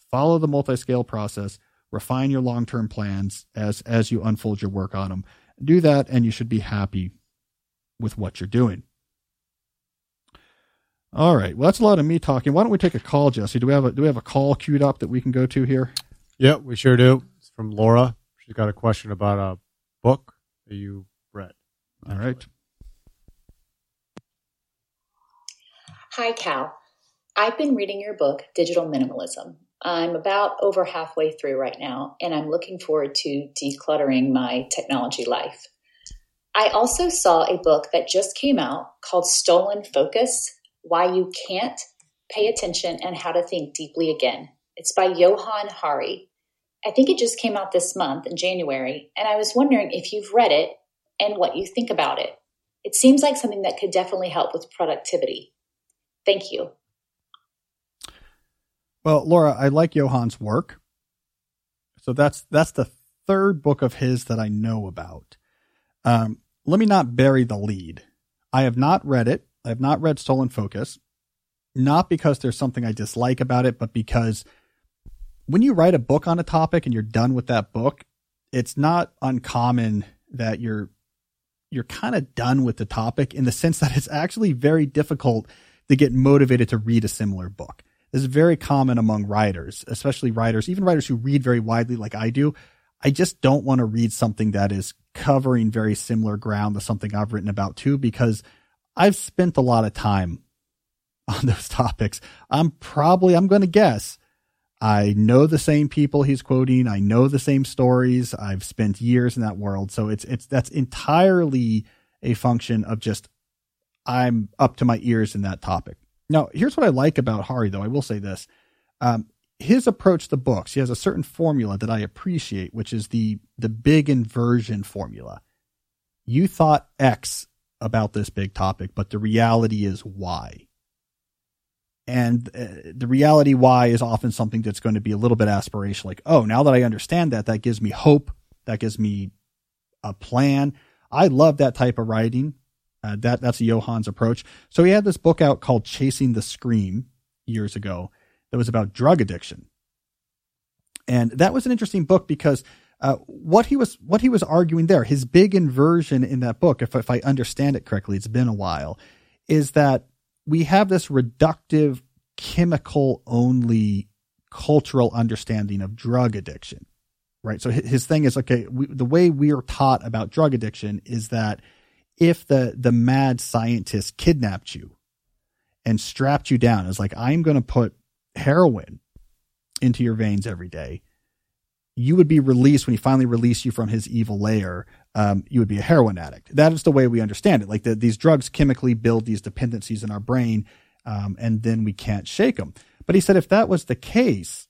Follow the multi scale process, refine your long term plans as, as you unfold your work on them. Do that, and you should be happy with what you're doing. All right. Well, that's a lot of me talking. Why don't we take a call, Jesse? Do we have a do we have a call queued up that we can go to here? Yep, we sure do. It's from Laura. She's got a question about a book that you read. All right. Hi, Cal. I've been reading your book, Digital Minimalism. I'm about over halfway through right now, and I'm looking forward to decluttering my technology life. I also saw a book that just came out called Stolen Focus Why You Can't Pay Attention and How to Think Deeply Again. It's by Johann Hari. I think it just came out this month in January, and I was wondering if you've read it and what you think about it. It seems like something that could definitely help with productivity. Thank you. Well, Laura, I like Johann's work. So that's that's the third book of his that I know about. Um, let me not bury the lead. I have not read it. I have not read Stolen Focus, not because there's something I dislike about it, but because when you write a book on a topic and you're done with that book, it's not uncommon that you're you're kind of done with the topic in the sense that it's actually very difficult to get motivated to read a similar book. This is very common among writers, especially writers, even writers who read very widely like I do. I just don't want to read something that is covering very similar ground to something I've written about too, because I've spent a lot of time *laughs* on those topics. I'm probably, I'm going to guess, I know the same people he's quoting. I know the same stories. I've spent years in that world. So it's, it's, that's entirely a function of just, I'm up to my ears in that topic. Now, here's what I like about Hari, though. I will say this. Um, his approach to books, he has a certain formula that I appreciate, which is the the big inversion formula. You thought X about this big topic, but the reality is Y. And uh, the reality Y is often something that's going to be a little bit aspirational. Like, oh, now that I understand that, that gives me hope. That gives me a plan. I love that type of writing. Uh, that that's Johann's approach. So he had this book out called Chasing the Scream years ago that was about drug addiction, and that was an interesting book because uh, what he was what he was arguing there, his big inversion in that book, if if I understand it correctly, it's been a while, is that we have this reductive chemical only cultural understanding of drug addiction, right? So his thing is okay. We, the way we are taught about drug addiction is that if the the mad scientist kidnapped you and strapped you down is like i'm going to put heroin into your veins every day you would be released when he finally released you from his evil lair um, you would be a heroin addict. That is the way we understand it. Like the, these drugs chemically build these dependencies in our brain um, and then we can't shake them but he said if that was the case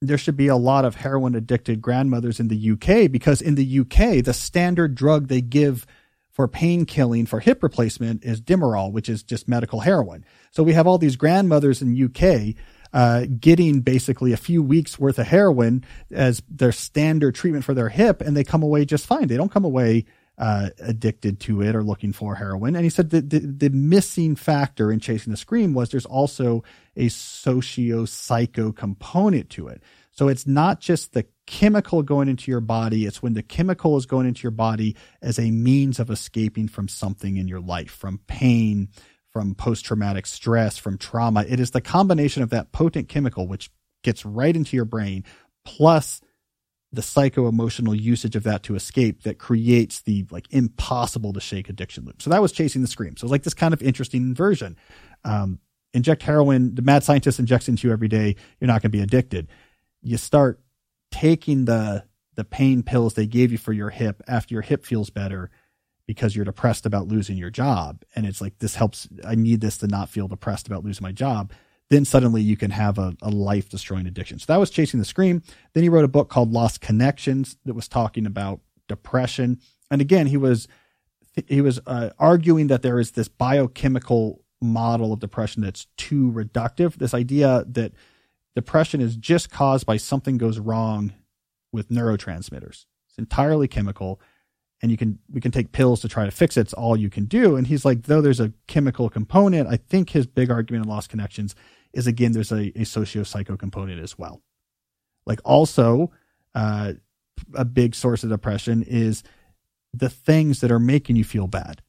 there should be a lot of heroin addicted grandmothers in the uk because in the uk the standard drug they give for pain killing for hip replacement is Demerol, which is just medical heroin. So we have all these grandmothers in UK uh, getting basically a few weeks worth of heroin as their standard treatment for their hip, and they come away just fine. They don't come away uh, addicted to it or looking for heroin. And he said the, the missing factor in chasing the scream was there's also a socio psycho component to it. So it's not just the chemical going into your body. It's when the chemical is going into your body as a means of escaping from something in your life, from pain, from post traumatic stress, from trauma. It is the combination of that potent chemical, which gets right into your brain, plus the psycho emotional usage of that to escape that creates the like impossible to shake addiction loop. So that was chasing the scream. So it's like this kind of interesting inversion. Um, inject heroin, the mad scientist injects into you every day. You're not going to be addicted. You start taking the the pain pills they gave you for your hip after your hip feels better because you're depressed about losing your job. And it's like this helps i need this to not feel depressed about losing my job. Then suddenly you can have a, a life destroying addiction. So that was chasing the scream. Then he wrote a book called lost connections that was talking about depression. And again he was he was uh, arguing that there is this biochemical model of depression that's too reductive. This idea that depression is just caused by something goes wrong with neurotransmitters. It's entirely chemical. and you can we can take pills to try to fix it. It's all you can do. And he's like, though there's a chemical component, I think his big argument in Lost Connections is again there's a, a socio psycho component as well. Like also, uh, a big source of depression is the things that are making you feel bad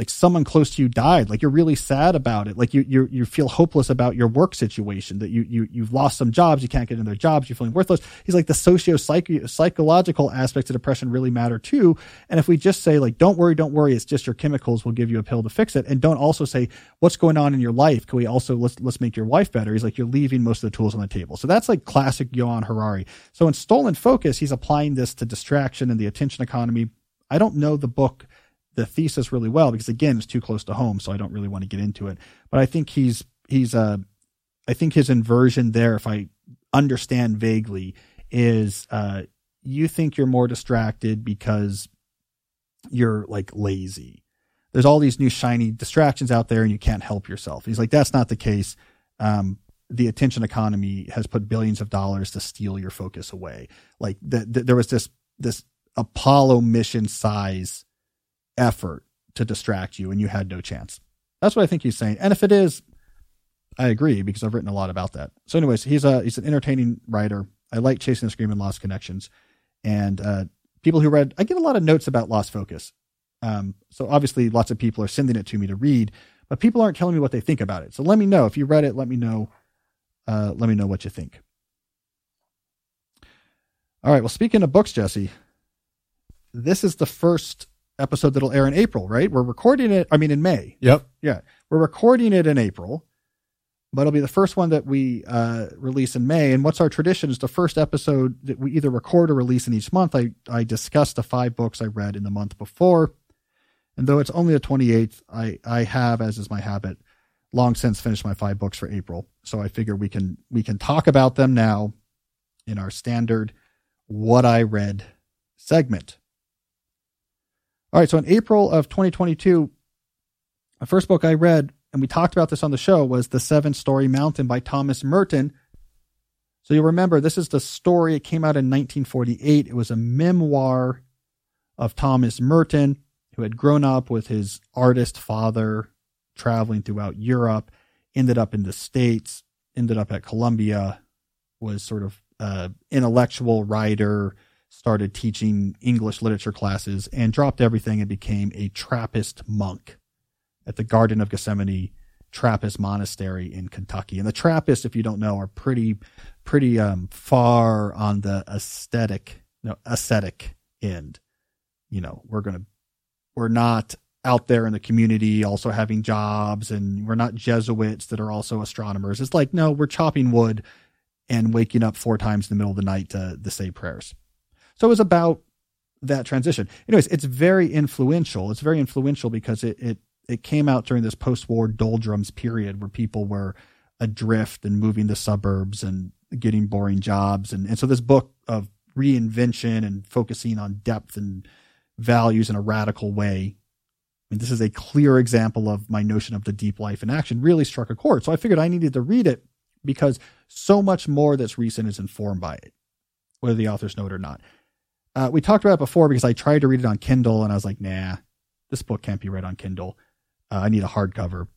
like someone close to you died. Like you're really sad about it. Like you you you feel hopeless about your work situation that you you you've lost some jobs you can't get in their jobs you're feeling worthless. He's like the socio psychological aspects of depression really matter too. And if we just say like don't worry don't worry it's just your chemicals we'll give you a pill to fix it. And don't also say what's going on in your life? Can we also let's let's make your life better? He's like you're leaving most of the tools on the table. So that's like classic Johann Harari. So in stolen focus he's applying this to distraction and the attention economy. I don't know the book the thesis really well because again it's too close to home so i don't really want to get into it. But i think he's he's uh i think his inversion there if i understand vaguely is uh you think you're more distracted because you're like lazy. There's all these new shiny distractions out there and you can't help yourself. He's like that's not the case. Um the attention economy has put billions of dollars to steal your focus away. Like the, the, there was this this apollo mission size effort to distract you and you had no chance. That's what I think he's saying. And if it is, I agree because I've written a lot about that. So, anyways, he's a he's an entertaining writer. I like Chasing the Scream and Lost Connections, and uh, people who read, I get a lot of notes about Lost Focus. Um, so obviously, lots of people are sending it to me to read, but people aren't telling me what they think about it. So let me know if you read it. Let me know. Uh, let me know what you think. All right. Well, speaking of books, Jesse, this is the first episode that'll air in April, right? We're recording it, I mean, in May. Yep. Yeah. We're recording it in April, but it'll be the first one that we uh, release in May. And what's our tradition is the first episode that we either record or release in each month. I, I discuss the five books I read in the month before. And though it's only the 28th, I, I have, as is my habit, long since finished my five books for April. So I figure we can we can talk about them now in our standard what I read segment. All right. So in April of 2022, the first book I read, and we talked about this on the show, was The Seven Storey Mountain by Thomas Merton. So you'll remember this is the story. It came out in 1948. It was a memoir of Thomas Merton, who had grown up with his artist father, traveling throughout Europe, ended up in the States, ended up at Columbia, was sort of an intellectual writer, started teaching English literature classes and dropped everything and became a Trappist monk at the Garden of Gethsemane Trappist monastery in Kentucky. And the Trappists, if you don't know, are pretty, pretty um, far on the aesthetic, no, ascetic end. You know, we're gonna, we're not out there in the community also having jobs, and we're not Jesuits that are also astronomers. It's like no, we're chopping wood and waking up four times in the middle of the night to, to say prayers. So it was about that transition. Anyways, it's very influential. It's very influential because it it it came out during this post-war doldrums period where people were adrift and moving to suburbs and getting boring jobs and and so this book of reinvention and focusing on depth and values in a radical way. I mean, this is a clear example of my notion of the deep life in action really struck a chord. So I figured I needed to read it because so much more that's recent is informed by it, whether the authors know it or not. Uh, we talked about it before because I tried to read it on Kindle and I was like, nah, this book can't be read on Kindle. Uh, I need a hardcover.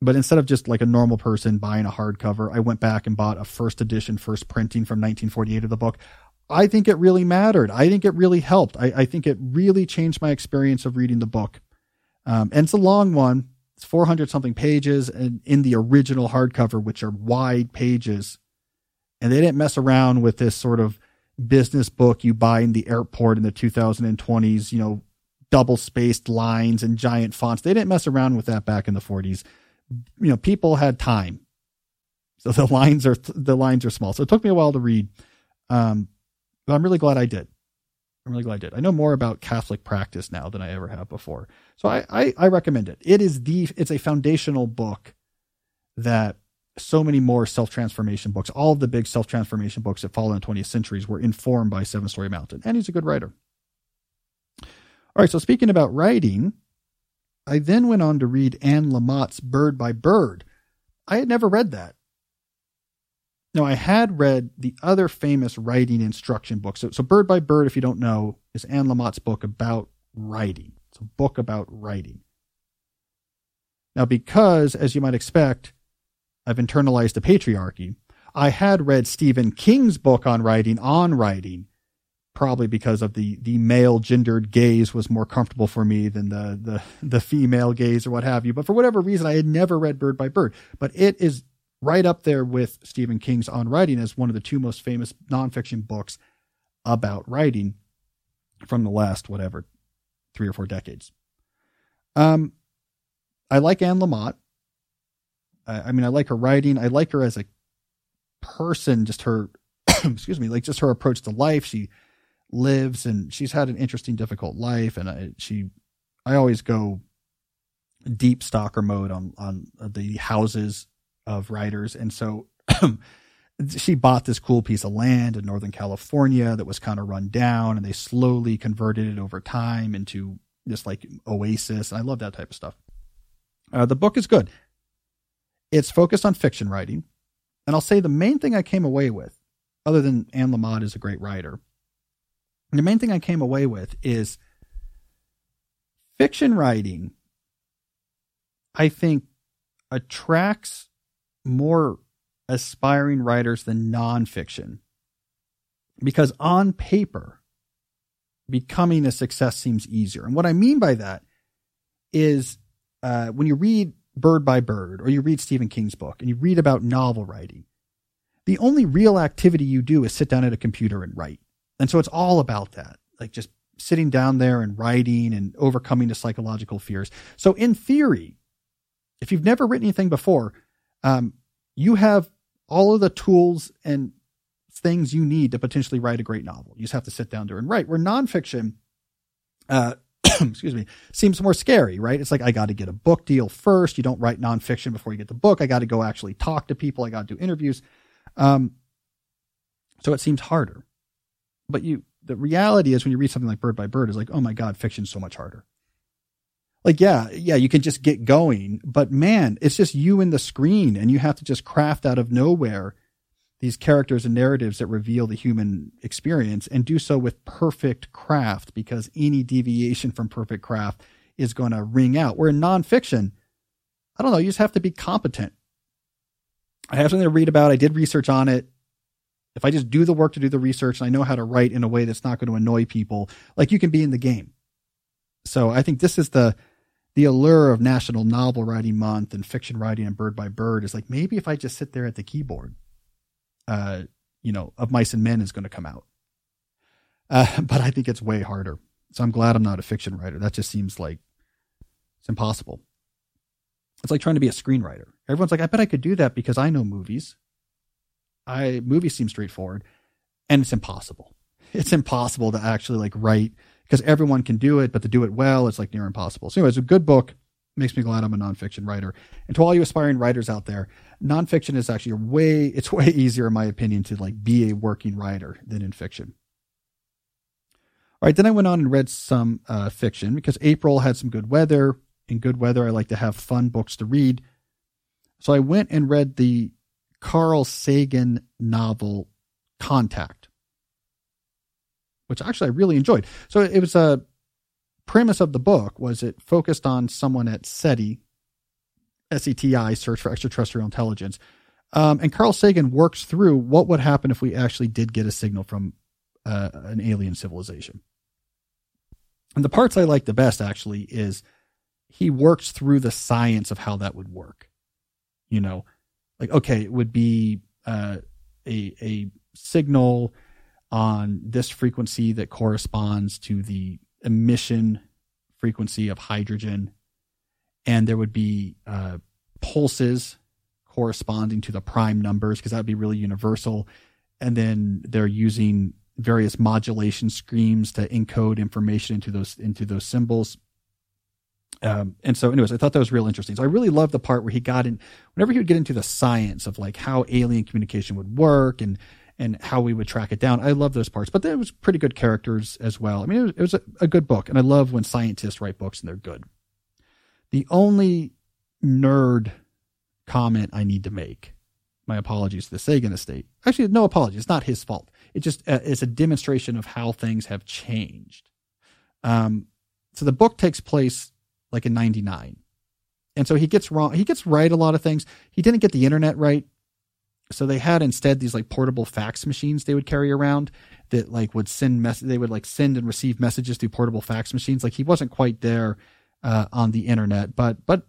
But instead of just like a normal person buying a hardcover, I went back and bought a first edition, first printing from 1948 of the book. I think it really mattered. I think it really helped. I, I think it really changed my experience of reading the book. Um, and it's a long one. It's 400 something pages and in the original hardcover, which are wide pages. And they didn't mess around with this sort of business book you buy in the airport in the 2020s, you know, double spaced lines and giant fonts. They didn't mess around with that back in the 40s. You know, people had time. So the lines are the lines are small. So it took me a while to read. Um, but I'm really glad I did. I'm really glad I did. I know more about Catholic practice now than I ever have before. So I, I, I recommend it. It is the it's a foundational book that so many more self transformation books. All of the big self transformation books that follow in the 20th centuries were informed by Seven Storey Mountain, and he's a good writer. All right, so speaking about writing, I then went on to read Anne Lamott's Bird by Bird. I had never read that. Now, I had read the other famous writing instruction book. So, so Bird by Bird, if you don't know, is Anne Lamott's book about writing. It's a book about writing. Now, because, as you might expect, I've internalized the patriarchy, I had read Stephen King's book on writing, on writing, probably because of the the male gendered gaze was more comfortable for me than the the the female gaze or what have you. But for whatever reason, I had never read Bird by Bird. But it is right up there with Stephen King's On Writing as one of the two most famous nonfiction books about writing from the last whatever three or four decades. Um, I like Anne Lamott. I, I mean, I like her writing. I like her as a person, just her, *clears throat* excuse me, like just her approach to life. She lives and she's had an interesting, difficult life. And I, she, I always go deep stalker mode on, on the houses of writers. And so *clears throat* she bought this cool piece of land in Northern California that was kind of run down and they slowly converted it over time into this like oasis. And I love that type of stuff. Uh, the book is good. It's focused on fiction writing. And I'll say the main thing I came away with, other than Anne Lamott is a great writer, the main thing I came away with is fiction writing, I think, attracts more aspiring writers than nonfiction. Because on paper, becoming a success seems easier. And what I mean by that is uh, when you read Bird by Bird or you read Stephen King's book and you read about novel writing, the only real activity you do is sit down at a computer and write. And so it's all about that, like just sitting down there and writing and overcoming the psychological fears. So in theory, if you've never written anything before, um, you have all of the tools and things you need to potentially write a great novel. You just have to sit down there and write. Where nonfiction, uh, *coughs* excuse me, seems more scary, right? It's like I got to get a book deal first. You don't write nonfiction before you get the book. I got to go actually talk to people. I got to do interviews. Um, so it seems harder. But you, the reality is when you read something like Bird by Bird, is like, oh my God, fiction's so much harder like yeah yeah you can just get going but man it's just you and the screen and you have to just craft out of nowhere these characters and narratives that reveal the human experience and do so with perfect craft because any deviation from perfect craft is going to ring out. Where in nonfiction i don't know you just have to be competent. I have something to read about. I did research on it. If i just do the work to do the research and i know how to write in a way that's not going to annoy people like you can be in the game. So i think this is the the allure of National Novel Writing Month and fiction writing and Bird by Bird is like maybe if I just sit there at the keyboard, uh, you know, of Mice and Men is going to come out. Uh, *laughs* but I think it's way harder. So I'm glad I'm not a fiction writer. That just seems like it's impossible. It's like trying to be a screenwriter. Everyone's like, I bet I could do that because I know movies. I movies seem straightforward, and it's impossible. *laughs* It's impossible to actually like write because everyone can do it, but to do it well, it's like near impossible. So, anyways, a good book makes me glad I'm a nonfiction writer. And to all you aspiring writers out there, nonfiction is actually way *laughs* it's way easier, in my opinion, to like be a working writer than in fiction. All right, then I went on and read some uh, fiction because April had some good weather. In good weather, I like to have fun books to read. So I went and read the Carl Sagan novel Contact which actually I really enjoyed. So it was a premise of the book was it focused on someone at SETI, SETI, Search for Extraterrestrial Intelligence. Um, and Carl Sagan works through what would happen if we actually did get a signal from uh, an alien civilization. And the parts I like the best actually is he works through the science of how that would work. You know, like okay, it would be uh, a a signal on this frequency that corresponds to the emission frequency of hydrogen. And there would be uh, pulses corresponding to the prime numbers because that would be really universal. And then they're using various modulation schemes to encode information into those into those symbols. Um, and so, anyways, I thought that was real interesting. So I really loved the part where he got in. Whenever he would get into the science of like how alien communication would work and and how we would track it down. I love those parts, but there was pretty good characters as well. I mean, it was, it was a, a, good book, and I love when scientists write books and they're good. The only nerd comment I need to make My apologies to the Sagan estate. Actually, no apologies. It's not his fault. It just uh, it's a demonstration of how things have changed. Um, so the book takes place like in '99, and so he gets wrong. He gets right a lot of things. He didn't get the internet right. So they had instead these like portable fax machines they would carry around that like would send mess. They would like send and receive messages through portable fax machines. Like he wasn't quite there uh, on the internet, but but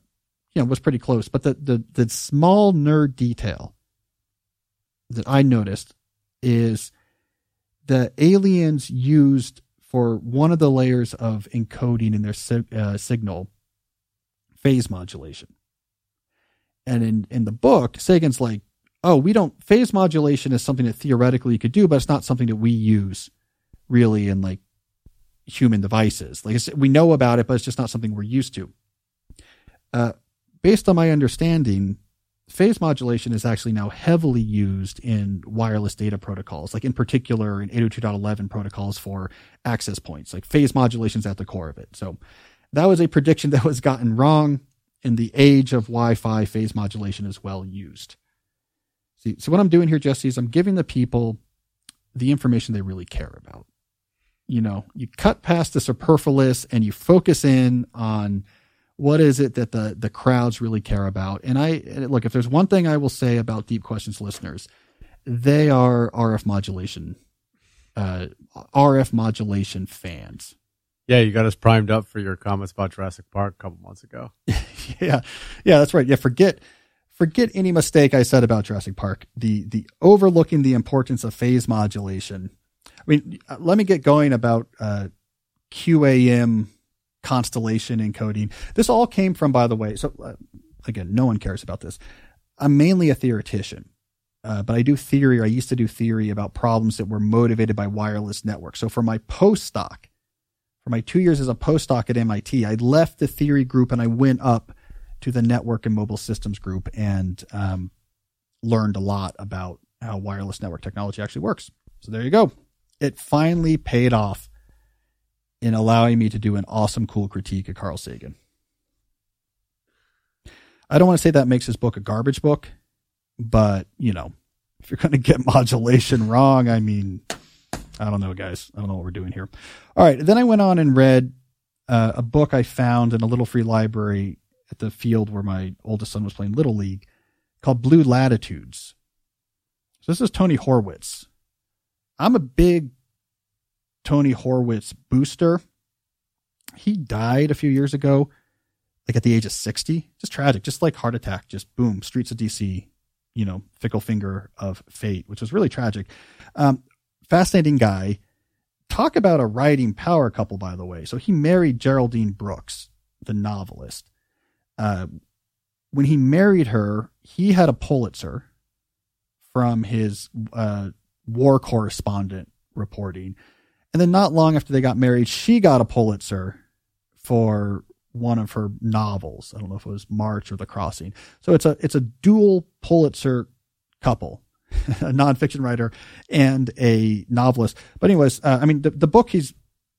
you know was pretty close. But the the the small nerd detail that I noticed is the aliens used for one of the layers of encoding in their uh, signal phase modulation. And in, in the book, Sagan's like, oh, we don't, phase modulation is something that theoretically you could do, but it's not something that we use really in like human devices. Like we know about it, but it's just not something we're used to. Uh, based on my understanding, phase modulation is actually now heavily used in wireless data protocols, like in particular in 802.11 protocols for access points. Like phase modulation is at the core of it. So that was a prediction *laughs* that was gotten wrong in the age of Wi-Fi. Phase modulation is well used. See, so what I'm doing here, Jesse, is I'm giving the people the information they really care about. You know, you cut past the superfluous and you focus in on what is it that the the crowds really care about? And I look, if there's one thing I will say about Deep Questions listeners, they are RF modulation, uh, RF modulation fans. Yeah, you got us primed up for your comments about Jurassic Park a couple months ago. *laughs* yeah, yeah, that's right. Yeah, forget forget any mistake I said about Jurassic Park. The the overlooking the importance of phase modulation. I mean, let me get going about uh, QAM constellation encoding. This all came from, by the way, so uh, again, no one cares about this. I'm mainly a theoretician, uh, but I do theory, I used to do theory about problems that were motivated by wireless networks. So for my postdoc, for my two years as a postdoc at MIT, I left the theory group and I went up to the network and mobile systems group and um, learned a lot about how wireless network technology actually works. So there you go. It finally paid off in allowing me to do an awesome, cool critique of Carl Sagan. I don't want to say that makes his book a garbage book, but you know, if you're going to get *laughs* modulation wrong, I mean, I don't know, guys. I don't know what we're doing here. All right. Then I went on and read uh, a book I found in a little free library at the field where my oldest son was playing Little League called Blue Latitudes. So this is Tony Horwitz. I'm a big Tony Horwitz booster. He died a few years ago, like at the age of 60. Just tragic, just like heart attack, just boom, streets of DC, you know, fickle finger of fate, which was really tragic. Um, fascinating guy. Talk about a writing power couple, by the way. So he married Geraldine Brooks, the novelist. Uh, when he married her, he had a Pulitzer from his uh, war correspondent reporting. And then not long after they got married, she got a Pulitzer for one of her novels. I don't know if it was March or The Crossing. So it's a it's a dual Pulitzer couple, *laughs* a nonfiction writer and a novelist. But anyways, uh, I mean the the book he's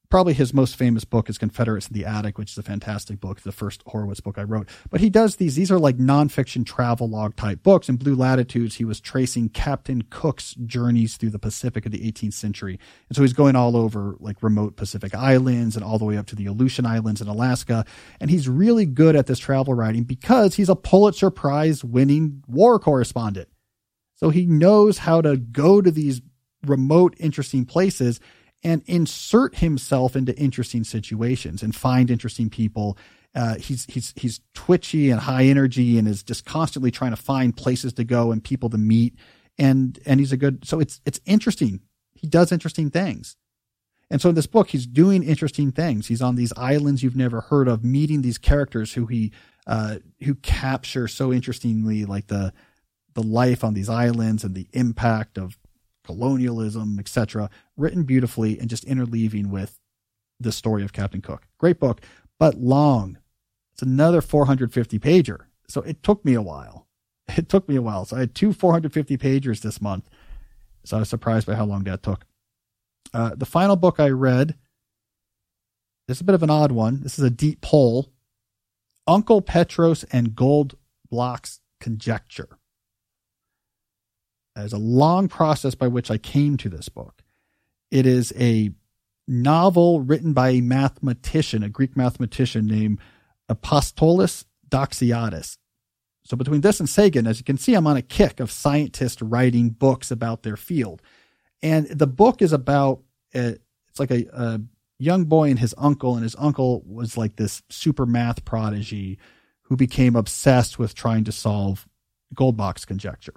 probably his most famous book is Confederates in the Attic, which is a fantastic book, the first Horwitz book I wrote. But he does these, these are like nonfiction travel log type books. In Blue Latitudes, he was tracing Captain Cook's journeys through the Pacific of the 18th century. And so he's going all over like remote Pacific islands and all the way up to the Aleutian Islands in Alaska. And he's really good at this travel writing because he's a Pulitzer Prize winning war correspondent. So he knows how to go to these remote, interesting places and insert himself into interesting situations and find interesting people. Uh, he's he's he's twitchy and high energy and is just constantly trying to find places to go and people to meet. And and he's a good so it's it's interesting. He does interesting things. And so in this book, he's doing interesting things. He's on these islands you've never heard of, meeting these characters who he uh, who capture so interestingly, like the the life on these islands and the impact of colonialism, etc., written beautifully and just interleaving with the story of Captain Cook. Great book, but long. It's another 450 pager. So it took me a while. *laughs* It took me a while. So I had two 450 pagers this month. So I was surprised by how long that took. Uh, the final book I read this is a bit of an odd one. This is a deep pull. Uncle Petros and Gold Blocks Conjecture. There's a long process by which I came to this book. It is a novel written by a mathematician, a Greek mathematician named Apostolos Doxiadis. So between this and Sagan, as you can see, I'm on a kick of scientists writing books about their field. And the book is about, uh, it's like a, a young boy and his uncle, and his uncle was like this super math prodigy who became obsessed with trying to solve Goldbach's conjecture,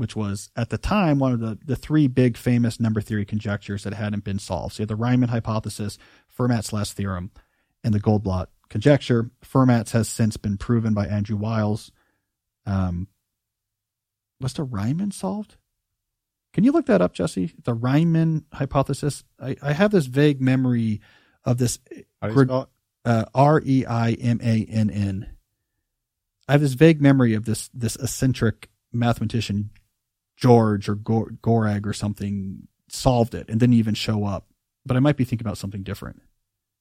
which was at the time one of the, the three big famous number theory conjectures that hadn't been solved. So you had the Riemann hypothesis, Fermat's last theorem, and the Goldbach conjecture. Fermat's has since been proven by Andrew Wiles. Um, was the Riemann solved? Can you look that up, Jesse? The Riemann hypothesis. I, I have this vague memory of this How do you spell it? uh, R E I M A N N. I have this vague memory of this this eccentric mathematician George or Gor- Gorag or something solved it and didn't even show up. But I might be thinking about something different.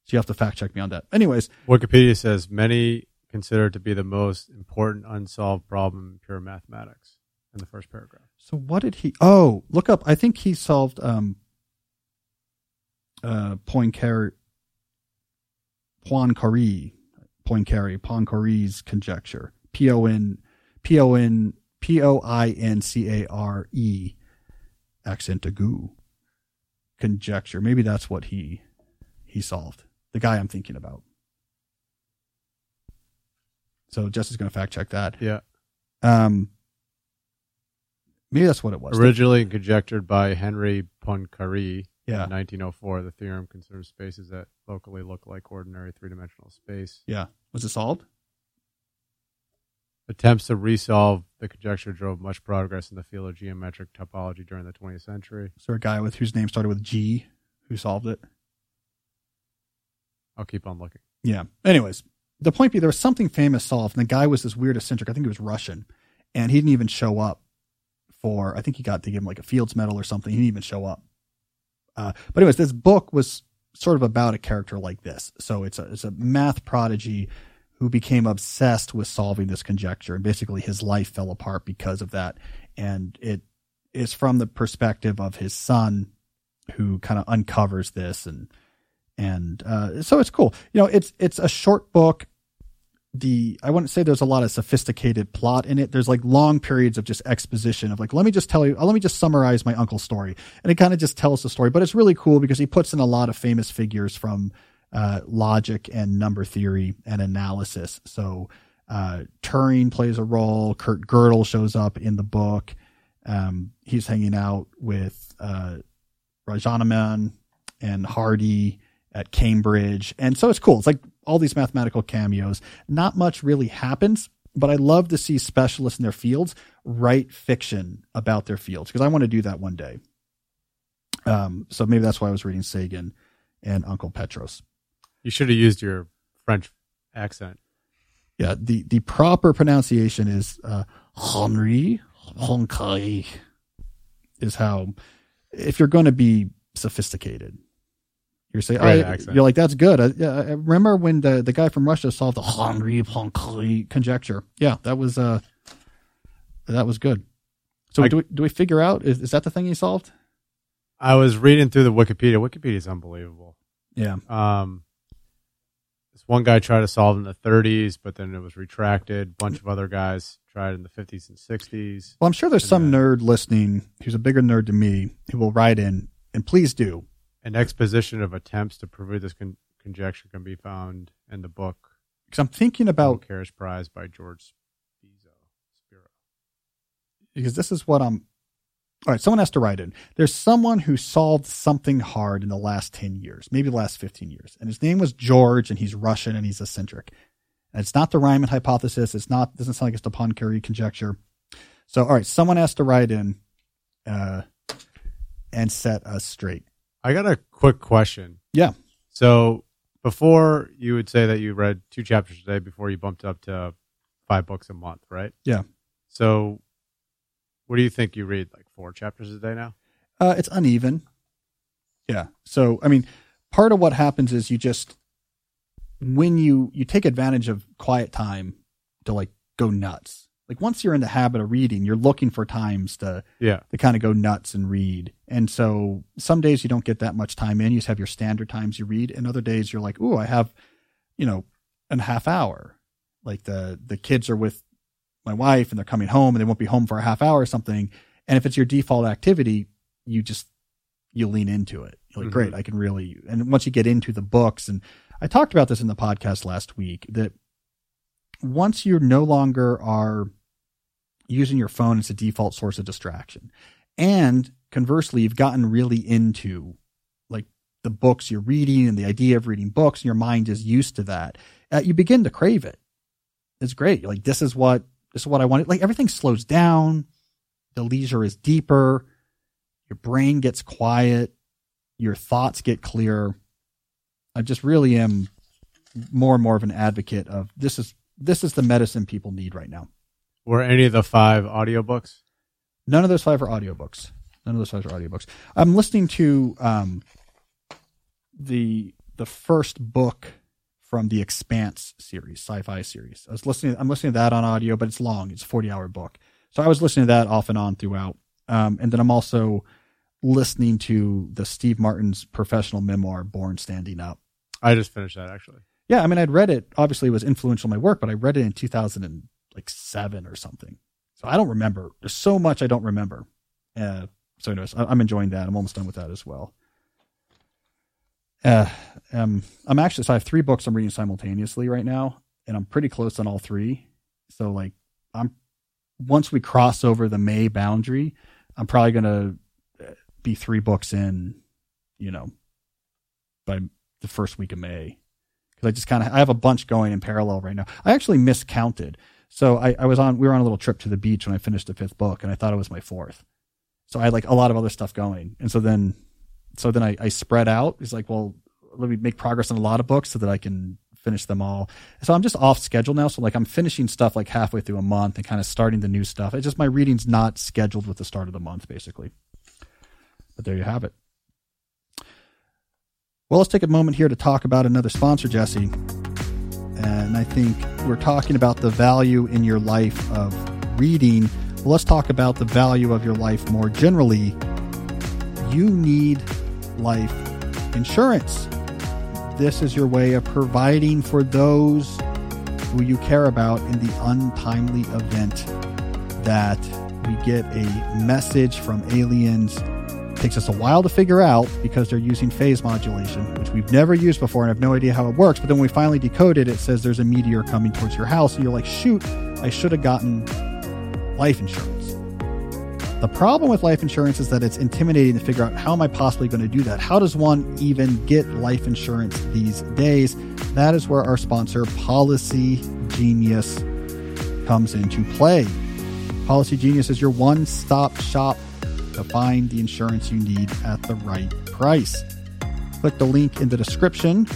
So you have to fact check me on that. Anyways, Wikipedia says many consider it to be the most important unsolved problem in pure mathematics in the first paragraph. so what did he? Oh, look up. I think he solved um, uh, Poincare, Poincaré, Poincaré, Poincaré's conjecture. P O N P O N P O I N C A R E accent aigu conjecture. Maybe that's what he he solved. The guy I'm thinking about. So Jess is going to fact check that. Yeah. Um, maybe that's what it was. Originally conjectured by Henry Poincaré Yeah. in 1904, the theorem considers spaces that locally look like ordinary three-dimensional space. Yeah. Was it solved? Attempts to resolve the conjecture drove much progress in the field of geometric topology during the 20th century. Is there a guy with whose name started with G who solved it? I'll keep on looking. Yeah. Anyways, the point being, there was something famous solved, and the guy was this weird eccentric. I think he was Russian, and he didn't even show up for. I think he got to give him like a Fields Medal or something. He didn't even show up. Uh, but anyways, this book was sort of about a character like this. So it's a it's a math prodigy who became obsessed with solving this conjecture, and basically his life fell apart because of that. And it is from the perspective of his son, who kind of uncovers this and and uh, so it's cool. You know, it's it's a short book. The I wouldn't say there's a lot of sophisticated plot in it. There's like long periods of just exposition of like, let me just tell you, uh, let me just summarize my uncle's story, and it kind of just tells the story. But it's really cool because he puts in a lot of famous figures from uh, logic and number theory and analysis. So uh, Turing plays a role. Kurt Gödel shows up in the book. Um, he's hanging out with uh, Rajanaman and Hardy at Cambridge. And so it's cool. It's like all these mathematical cameos. Not much really happens, but I love to see specialists in their fields write fiction about their fields because I want to do that one day. Um, so maybe that's why I was reading Sagan and Uncle Petros. You should have used your French accent. Yeah, the, the proper pronunciation is uh, Henri Honkai, is how, if you're going to be sophisticated, you're saying, you're like, that's good. I, yeah, I remember when the, the guy from Russia solved the Henri Honkai conjecture. Yeah, that was, uh, that was good. So I- do we, do we figure out, is, is that the thing he solved? I was reading through the Wikipedia. Wikipedia is unbelievable. Yeah. Um, one guy tried to solve in the 30s, but then it was retracted. A bunch of other guys tried in the 50s and 60s. Well, I'm sure there's And some then- nerd listening who's a bigger nerd than me who will write in, and please do. An exposition of attempts to prove this con- conjecture can be found in the book Because I'm thinking about Poincaré's Prize by George. Szpiro. because this is what I'm. All right, someone has to write in. There's someone who solved something hard in the last 10 years, maybe the last 15 years. And his name was George, and he's Russian and he's eccentric. And it's not the Riemann hypothesis. It's not, doesn't sound like it's the Poincaré conjecture. So, all right, someone has to write in uh, and set us straight. I got a quick question. Yeah. So before you would say that you read two chapters a day before you bumped up to five books a month, right? Yeah. So what do you think you read? Like four chapters a day now? Uh, it's uneven. Yeah. So, I mean, part of what happens is you just, when you, you take advantage of quiet time to like go nuts, Like once you're in the habit of reading, you're looking for times to Yeah. to kind of go nuts and read. And so some days you don't get that much time in. You just have your standard times you read, and other days you're like, "Ooh, I have, you know, an half hour." Like the the kids are with my wife and they're coming home and they won't be home for a half hour or something. And if it's your default activity, you just you lean into it. You're like, Mhm. great, I can really. And once you get into the books, and I talked about this in the podcast last week that once you no longer are using your phone as a default source of distraction, and conversely, you've gotten really into like the books you're reading and the idea of reading books, and your mind is used to that, uh, you begin to crave it. It's great. You're like this is what this is what I wanted. Like everything slows down. The leisure is deeper. Your brain gets quiet. Your thoughts get clearer. I just really am more and more of an advocate of this is this is the medicine people need right now. Were any of the five audiobooks? None of those five are audiobooks. None of those five are audiobooks. I'm listening to um, the the first book from the Expanse series, sci-fi series. I was listening. I'm listening to that on audio, but it's long. It's a 40 hour book, so I was listening to that off and on throughout. Um, and then I'm also listening to the Steve Martin's professional memoir, Born Standing Up. I just finished that actually. Yeah, I mean, I'd read it. Obviously, it was influential in my work, but I read it in 2007 or something. So I don't remember. There's so much I don't remember. Uh, so, anyways, I- I'm enjoying that. I'm almost done with that as well. Uh, um, I'm actually so I have three books I'm reading simultaneously right now, and I'm pretty close on all three. So, like, I'm once we cross over the May boundary, I'm probably gonna uh, be three books in, you know, by the first week of May because I just kind of I have a bunch going in parallel right now. I actually miscounted. So I, I was on we were on a little trip to the beach when I finished the fifth book, and I thought it was my fourth. So I had like a lot of other stuff going, and so then so then I, I spread out. He's like, well, let me make progress on a lot of books so that I can finish them all. So I'm just off schedule now. So like I'm finishing stuff like halfway through a month and kind of starting the new stuff. It's just my reading's not scheduled with the start of the month, basically. But there you have it. Well, let's take a moment here to talk about another sponsor, Jesse. And I think we're talking about the value in your life of reading. Well, let's talk about the value of your life more generally. You need life insurance. This is your way of providing for those who you care about in the untimely event that we get a message from aliens takes us a while to figure out because they're using phase modulation, which we've never used before and have no idea how it works. But then when we finally decode it, it says there's a meteor coming towards your house. And you're like, shoot, I should have gotten life insurance. The problem with life insurance is that it's intimidating to figure out how am I possibly going to do that? How does one even get life insurance these days? That is where our sponsor, Policy Genius, comes into play. Policy Genius is your one stop shop to find the insurance you need at the right price. Click the link in the description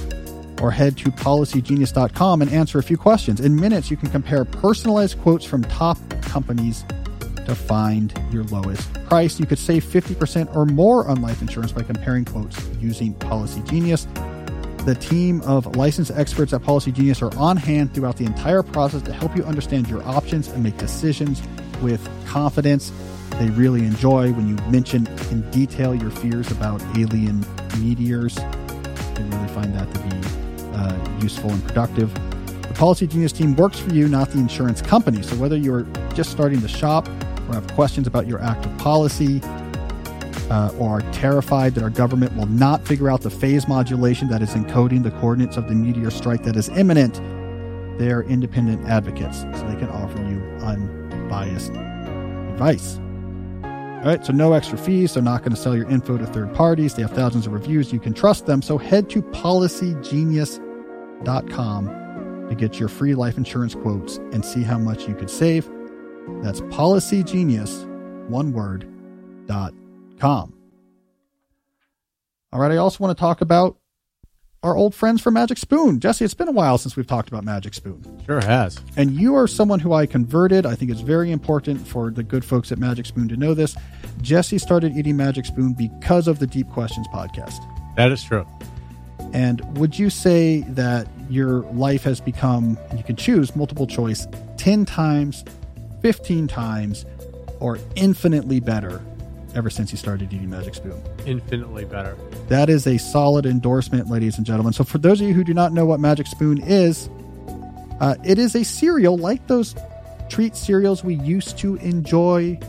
or head to policygenius.com and answer a few questions. In minutes, you can compare personalized quotes from top companies to find your lowest price. You could save 50% or more on life insurance by comparing quotes using Policy Genius. The team of licensed experts at Policy Genius are on hand throughout the entire process to help you understand your options and make decisions with confidence. They really enjoy when you mention in detail your fears about alien meteors. They really find that to be uh, useful and productive. The Policy Genius team works for you, not the insurance company. So whether you're just starting to shop or have questions about your active policy, uh, or are terrified that our government will not figure out the phase modulation that is encoding the coordinates of the meteor strike that is imminent, they are independent advocates, so they can offer you unbiased advice. All right, so no extra fees. They're not going to sell your info to third parties. They have thousands of reviews. You can trust them. So head to policygenius.com to get your free life insurance quotes and see how much you could save. That's policygenius, one word, dot com. All right, I also want to talk about our old friends from Magic Spoon. Jesse, it's been a while since we've talked about Magic Spoon. Sure has. And you are someone who I converted. I think it's very important for the good folks at Magic Spoon to know this. Jesse started eating Magic Spoon because of the Deep Questions podcast. That is true. And would you say that your life has become, you can choose multiple choice, 10 times 15 times or infinitely better ever since he started eating Magic Spoon. Infinitely better. That is a solid endorsement, ladies and gentlemen. So, for those of you who do not know what Magic Spoon is, uh, it is a cereal like those treat cereals we used to enjoy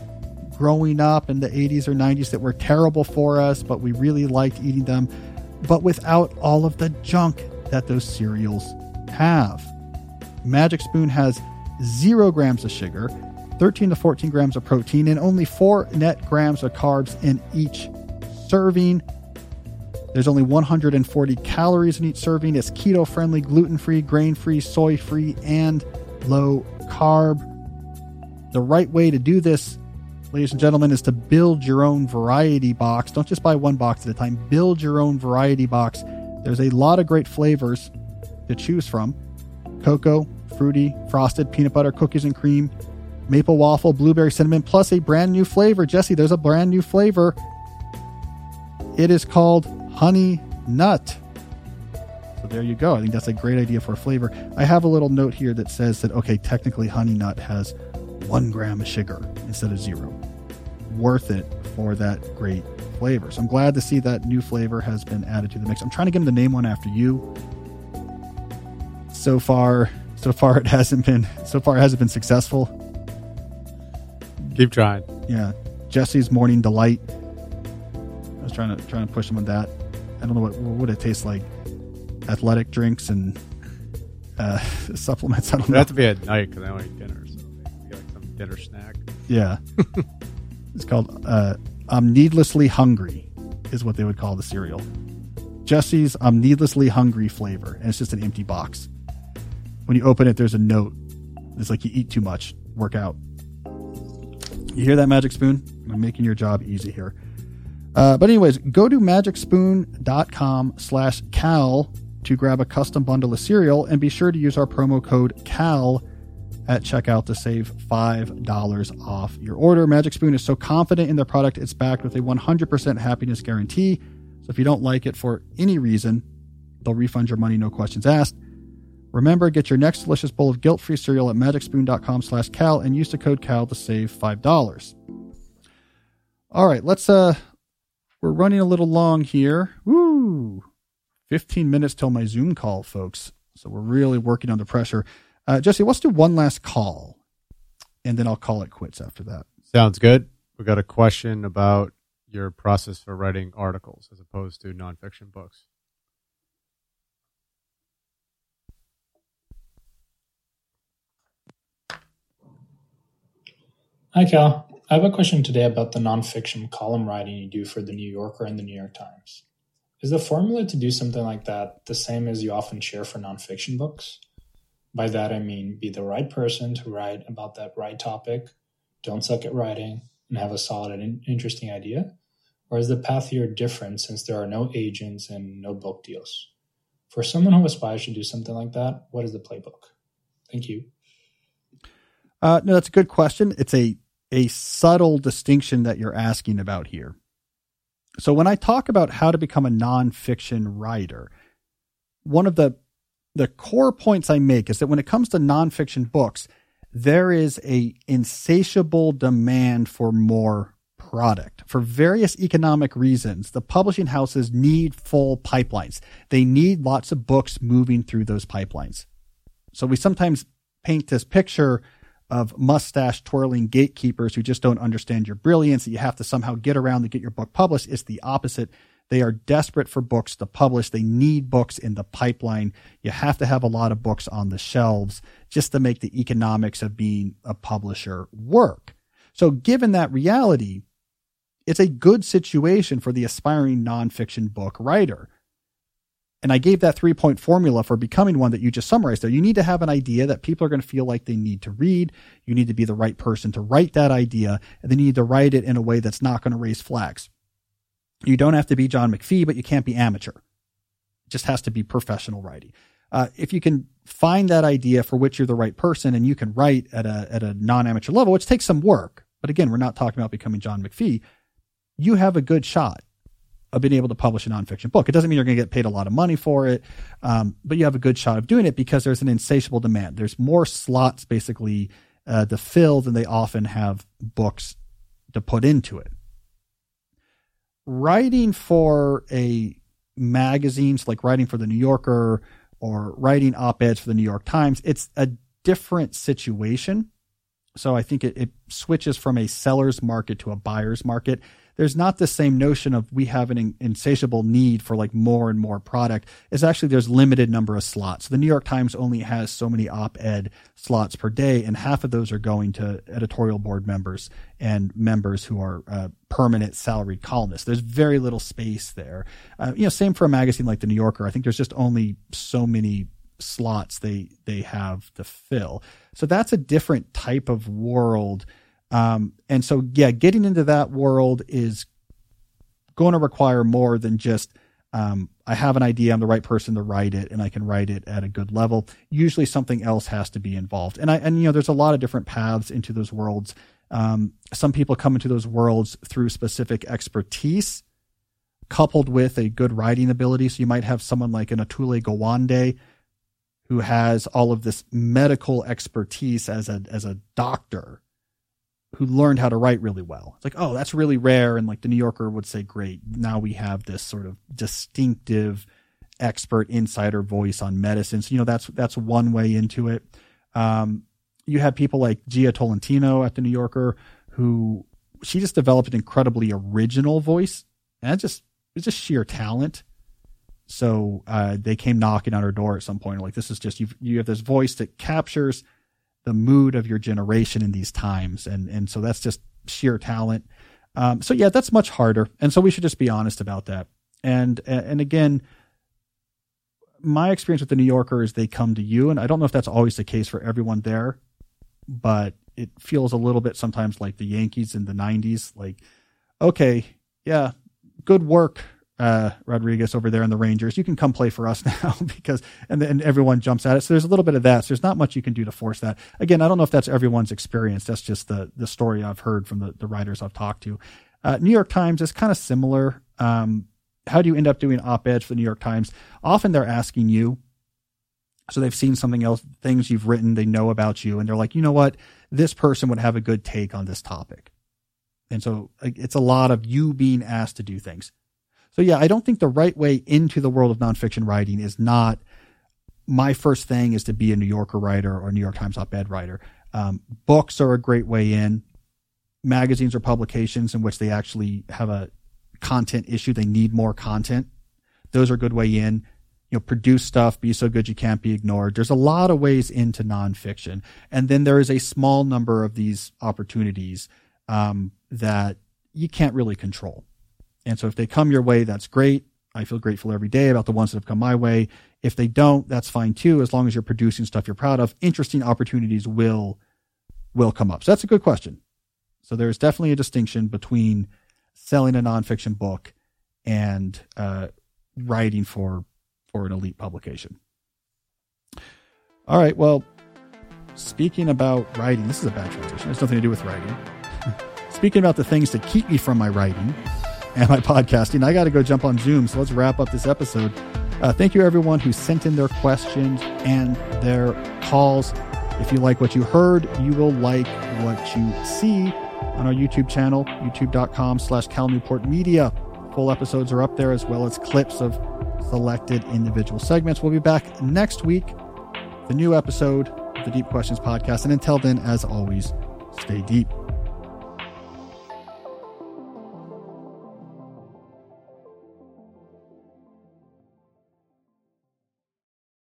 growing up in the 80s or 90s that were terrible for us, but we really liked eating them, but without all of the junk that those cereals have. Magic Spoon has zero grams of sugar, 13 to 14 grams of protein, and only four net grams of carbs in each serving. There's only 140 calories in each serving. It's keto friendly, gluten free, grain free, soy free, and low carb. The right way to do this, ladies and gentlemen, is to build your own variety box. Don't just buy one box at a time, build your own variety box. There's a lot of great flavors to choose from cocoa, fruity, frosted, peanut butter, cookies and cream, maple waffle, blueberry cinnamon, plus a brand new flavor. Jesse, there's a brand new flavor. It is called honey nut. So there you go. I think that's a great idea for a flavor. I have a little note here that says that, okay, technically honey nut has one gram of sugar instead of zero. Worth it for that great flavor. So I'm glad to see that new flavor has been added to the mix. I'm trying to get him to name one after you. So far, so far it *laughs* hasn't been so far it hasn't been successful. Keep trying. Yeah, Jesse's Morning Delight. I was trying to trying to push him on that. I don't know what what would it taste like. Athletic drinks and uh, *laughs* supplements. I don't It'd know. have to be at night because I don't eat dinner. So maybe like some dinner snack. Yeah, *laughs* it's called uh, "I'm Needlessly Hungry," is what they would call the cereal. Jesse's "I'm Needlessly Hungry" flavor, and it's just an empty box. When you open it, there's a note. It's like you eat too much. Work out. You hear that, Magic Spoon? I'm making your job easy here. Uh, but anyways, go to magicspoon.com slash cal to grab a custom bundle of cereal and be sure to use our promo code cal at checkout to save $5 off your order. Magic Spoon is so confident in their product, it's backed with a 100% happiness guarantee. So if you don't like it for any reason, they'll refund your money, no questions asked. Remember, get your next delicious bowl of guilt-free cereal at magicspoon.com slash cal and use the code cal to save $5. All right, let's, uh, we're running a little long here. Woo! 15 minutes till my Zoom call, folks. So we're really working under pressure. Uh, Jesse, let's do one last call, and then I'll call it quits after that. Sounds good. We got a question about your process for writing articles as opposed to nonfiction books. Hi, Cal. I have a question today about the nonfiction column writing you do for the New Yorker and the New York Times. Is the formula to do something like that the same as you often share for nonfiction books? By that I mean be the right person to write about that right topic, don't suck at writing, and have a solid and interesting idea? Or is the path here different since there are no agents and no book deals? For someone who aspires to do something like that, what is the playbook? Thank you. Uh, no, that's a good question. It's a a subtle distinction that you're asking about here. So when I talk about how to become a nonfiction writer, one of the the core points I make is that when it comes to nonfiction books, there is a insatiable demand for more product. For various economic reasons, the publishing houses need full pipelines. They need lots of books moving through those pipelines. So we sometimes paint this picture of mustache twirling gatekeepers who just don't understand your brilliance that you have to somehow get around to get your book published. It's the opposite. They are desperate for books to publish. They need books in the pipeline. You have to have a lot of books on the shelves just to make the economics of being a publisher work. So given that reality, it's a good situation for the aspiring nonfiction book writer. And I gave that three point formula for becoming one that you just summarized there. You need to have an idea that people are going to feel like they need to read. You need to be the right person to write that idea, and then you need to write it in a way that's not going to raise flags. You don't have to be John McPhee, but you can't be amateur. It just has to be professional writing. Uh, if you can find that idea for which you're the right person and you can write at a, at a non amateur level, which takes some work, but again, we're not talking about becoming John McPhee, you have a good shot of being able to publish a nonfiction book. It doesn't mean you're going to get paid a lot of money for it, um, but you have a good shot of doing it because there's an insatiable demand. There's more slots basically uh, the fill, than they often have books to put into it. Writing for a magazine, so like writing for the New Yorker or writing op eds for the New York Times, it's a different situation. So I think it, it switches from a seller's market to a buyer's market there's not the same notion of we have an insatiable need for like more and more product. It's actually there's limited number of slots. The New York Times only has so many op-ed slots per day, and half of those are going to editorial board members and members who are uh, permanent salaried columnists. There's very little space there. Uh, you know, same for a magazine like the New Yorker. I think there's just only so many slots they they have to fill. So that's a different type of world um, and so, yeah, getting into that world is going to require more than just um, I have an idea, I'm the right person to write it, and I can write it at a good level. Usually, something else has to be involved, and I and you know, there's a lot of different paths into those worlds. Um, some people come into those worlds through specific expertise, coupled with a good writing ability. So you might have someone like an Atul Gawande, who has all of this medical expertise as a as a doctor who learned how to write really well. It's like, oh, that's really rare. And like the New Yorker would say, great. Now we have this sort of distinctive expert insider voice on medicine. So, you know, that's, that's one way into it. Um, you have people like Jia Tolentino at the New Yorker who she just developed an incredibly original voice and it just, it's just sheer talent. So, uh, they came knocking on her door at some point. Like, this is just, you you have this voice that captures the mood of your generation in these times. And, and so that's just sheer talent. Um, so yeah, that's much harder. And so we should just be honest about that. And, and again, my experience with the New Yorker is they come to you. And I don't know if that's always the case for everyone there, but it feels a little bit sometimes like the Yankees in the 90s. Like, okay, yeah, good work uh, Rodriguez over there in the Rangers. You can come play for us *laughs* now because, and then everyone jumps at it. So there's a little bit of that. So there's not much you can do to force that. Again, I don't know if that's everyone's experience. That's just the the story I've heard from the the writers I've talked to. Uh, New York Times is kind of similar. Um, how do you end up doing op eds for the New York Times? Often they're asking you. So they've seen something else, things you've written, they know about you, and they're like, you know what, this person would have a good take on this topic. And so it's a lot of you being asked to do things. So yeah, I don't think the right way into the world of nonfiction writing is not my first thing is to be a New Yorker writer or New York Times op-ed writer. Um, books are a great way in. Magazines or publications in which they actually have a content issue. They need more content. Those are a good way in. You know, produce stuff, be so good you can't be ignored. There's a lot of ways into nonfiction. And then there is a small number of these opportunities um, that you can't really control. And so if they come your way, that's great. I feel grateful every day about the ones that have come my way. If they don't, that's fine too, as long as you're producing stuff you're proud of. Interesting opportunities will will come up. So that's a good question. So there's definitely a distinction between selling a nonfiction book and uh, writing for for an elite publication. All right. Well, speaking about writing, this is a bad transition. It's nothing to do with writing. *laughs* speaking about the things that keep me from my writing and my podcasting. I got to go jump on Zoom, so let's wrap up this episode. Uh, thank you, everyone who sent in their questions and their calls. If you like what you heard, you will like what you see on our YouTube channel, youtube.com slash Cal Newport Media. Full episodes are up there as well as clips of selected individual segments. We'll be back next week, the new episode of the Deep Questions podcast. And until then, as always, stay deep.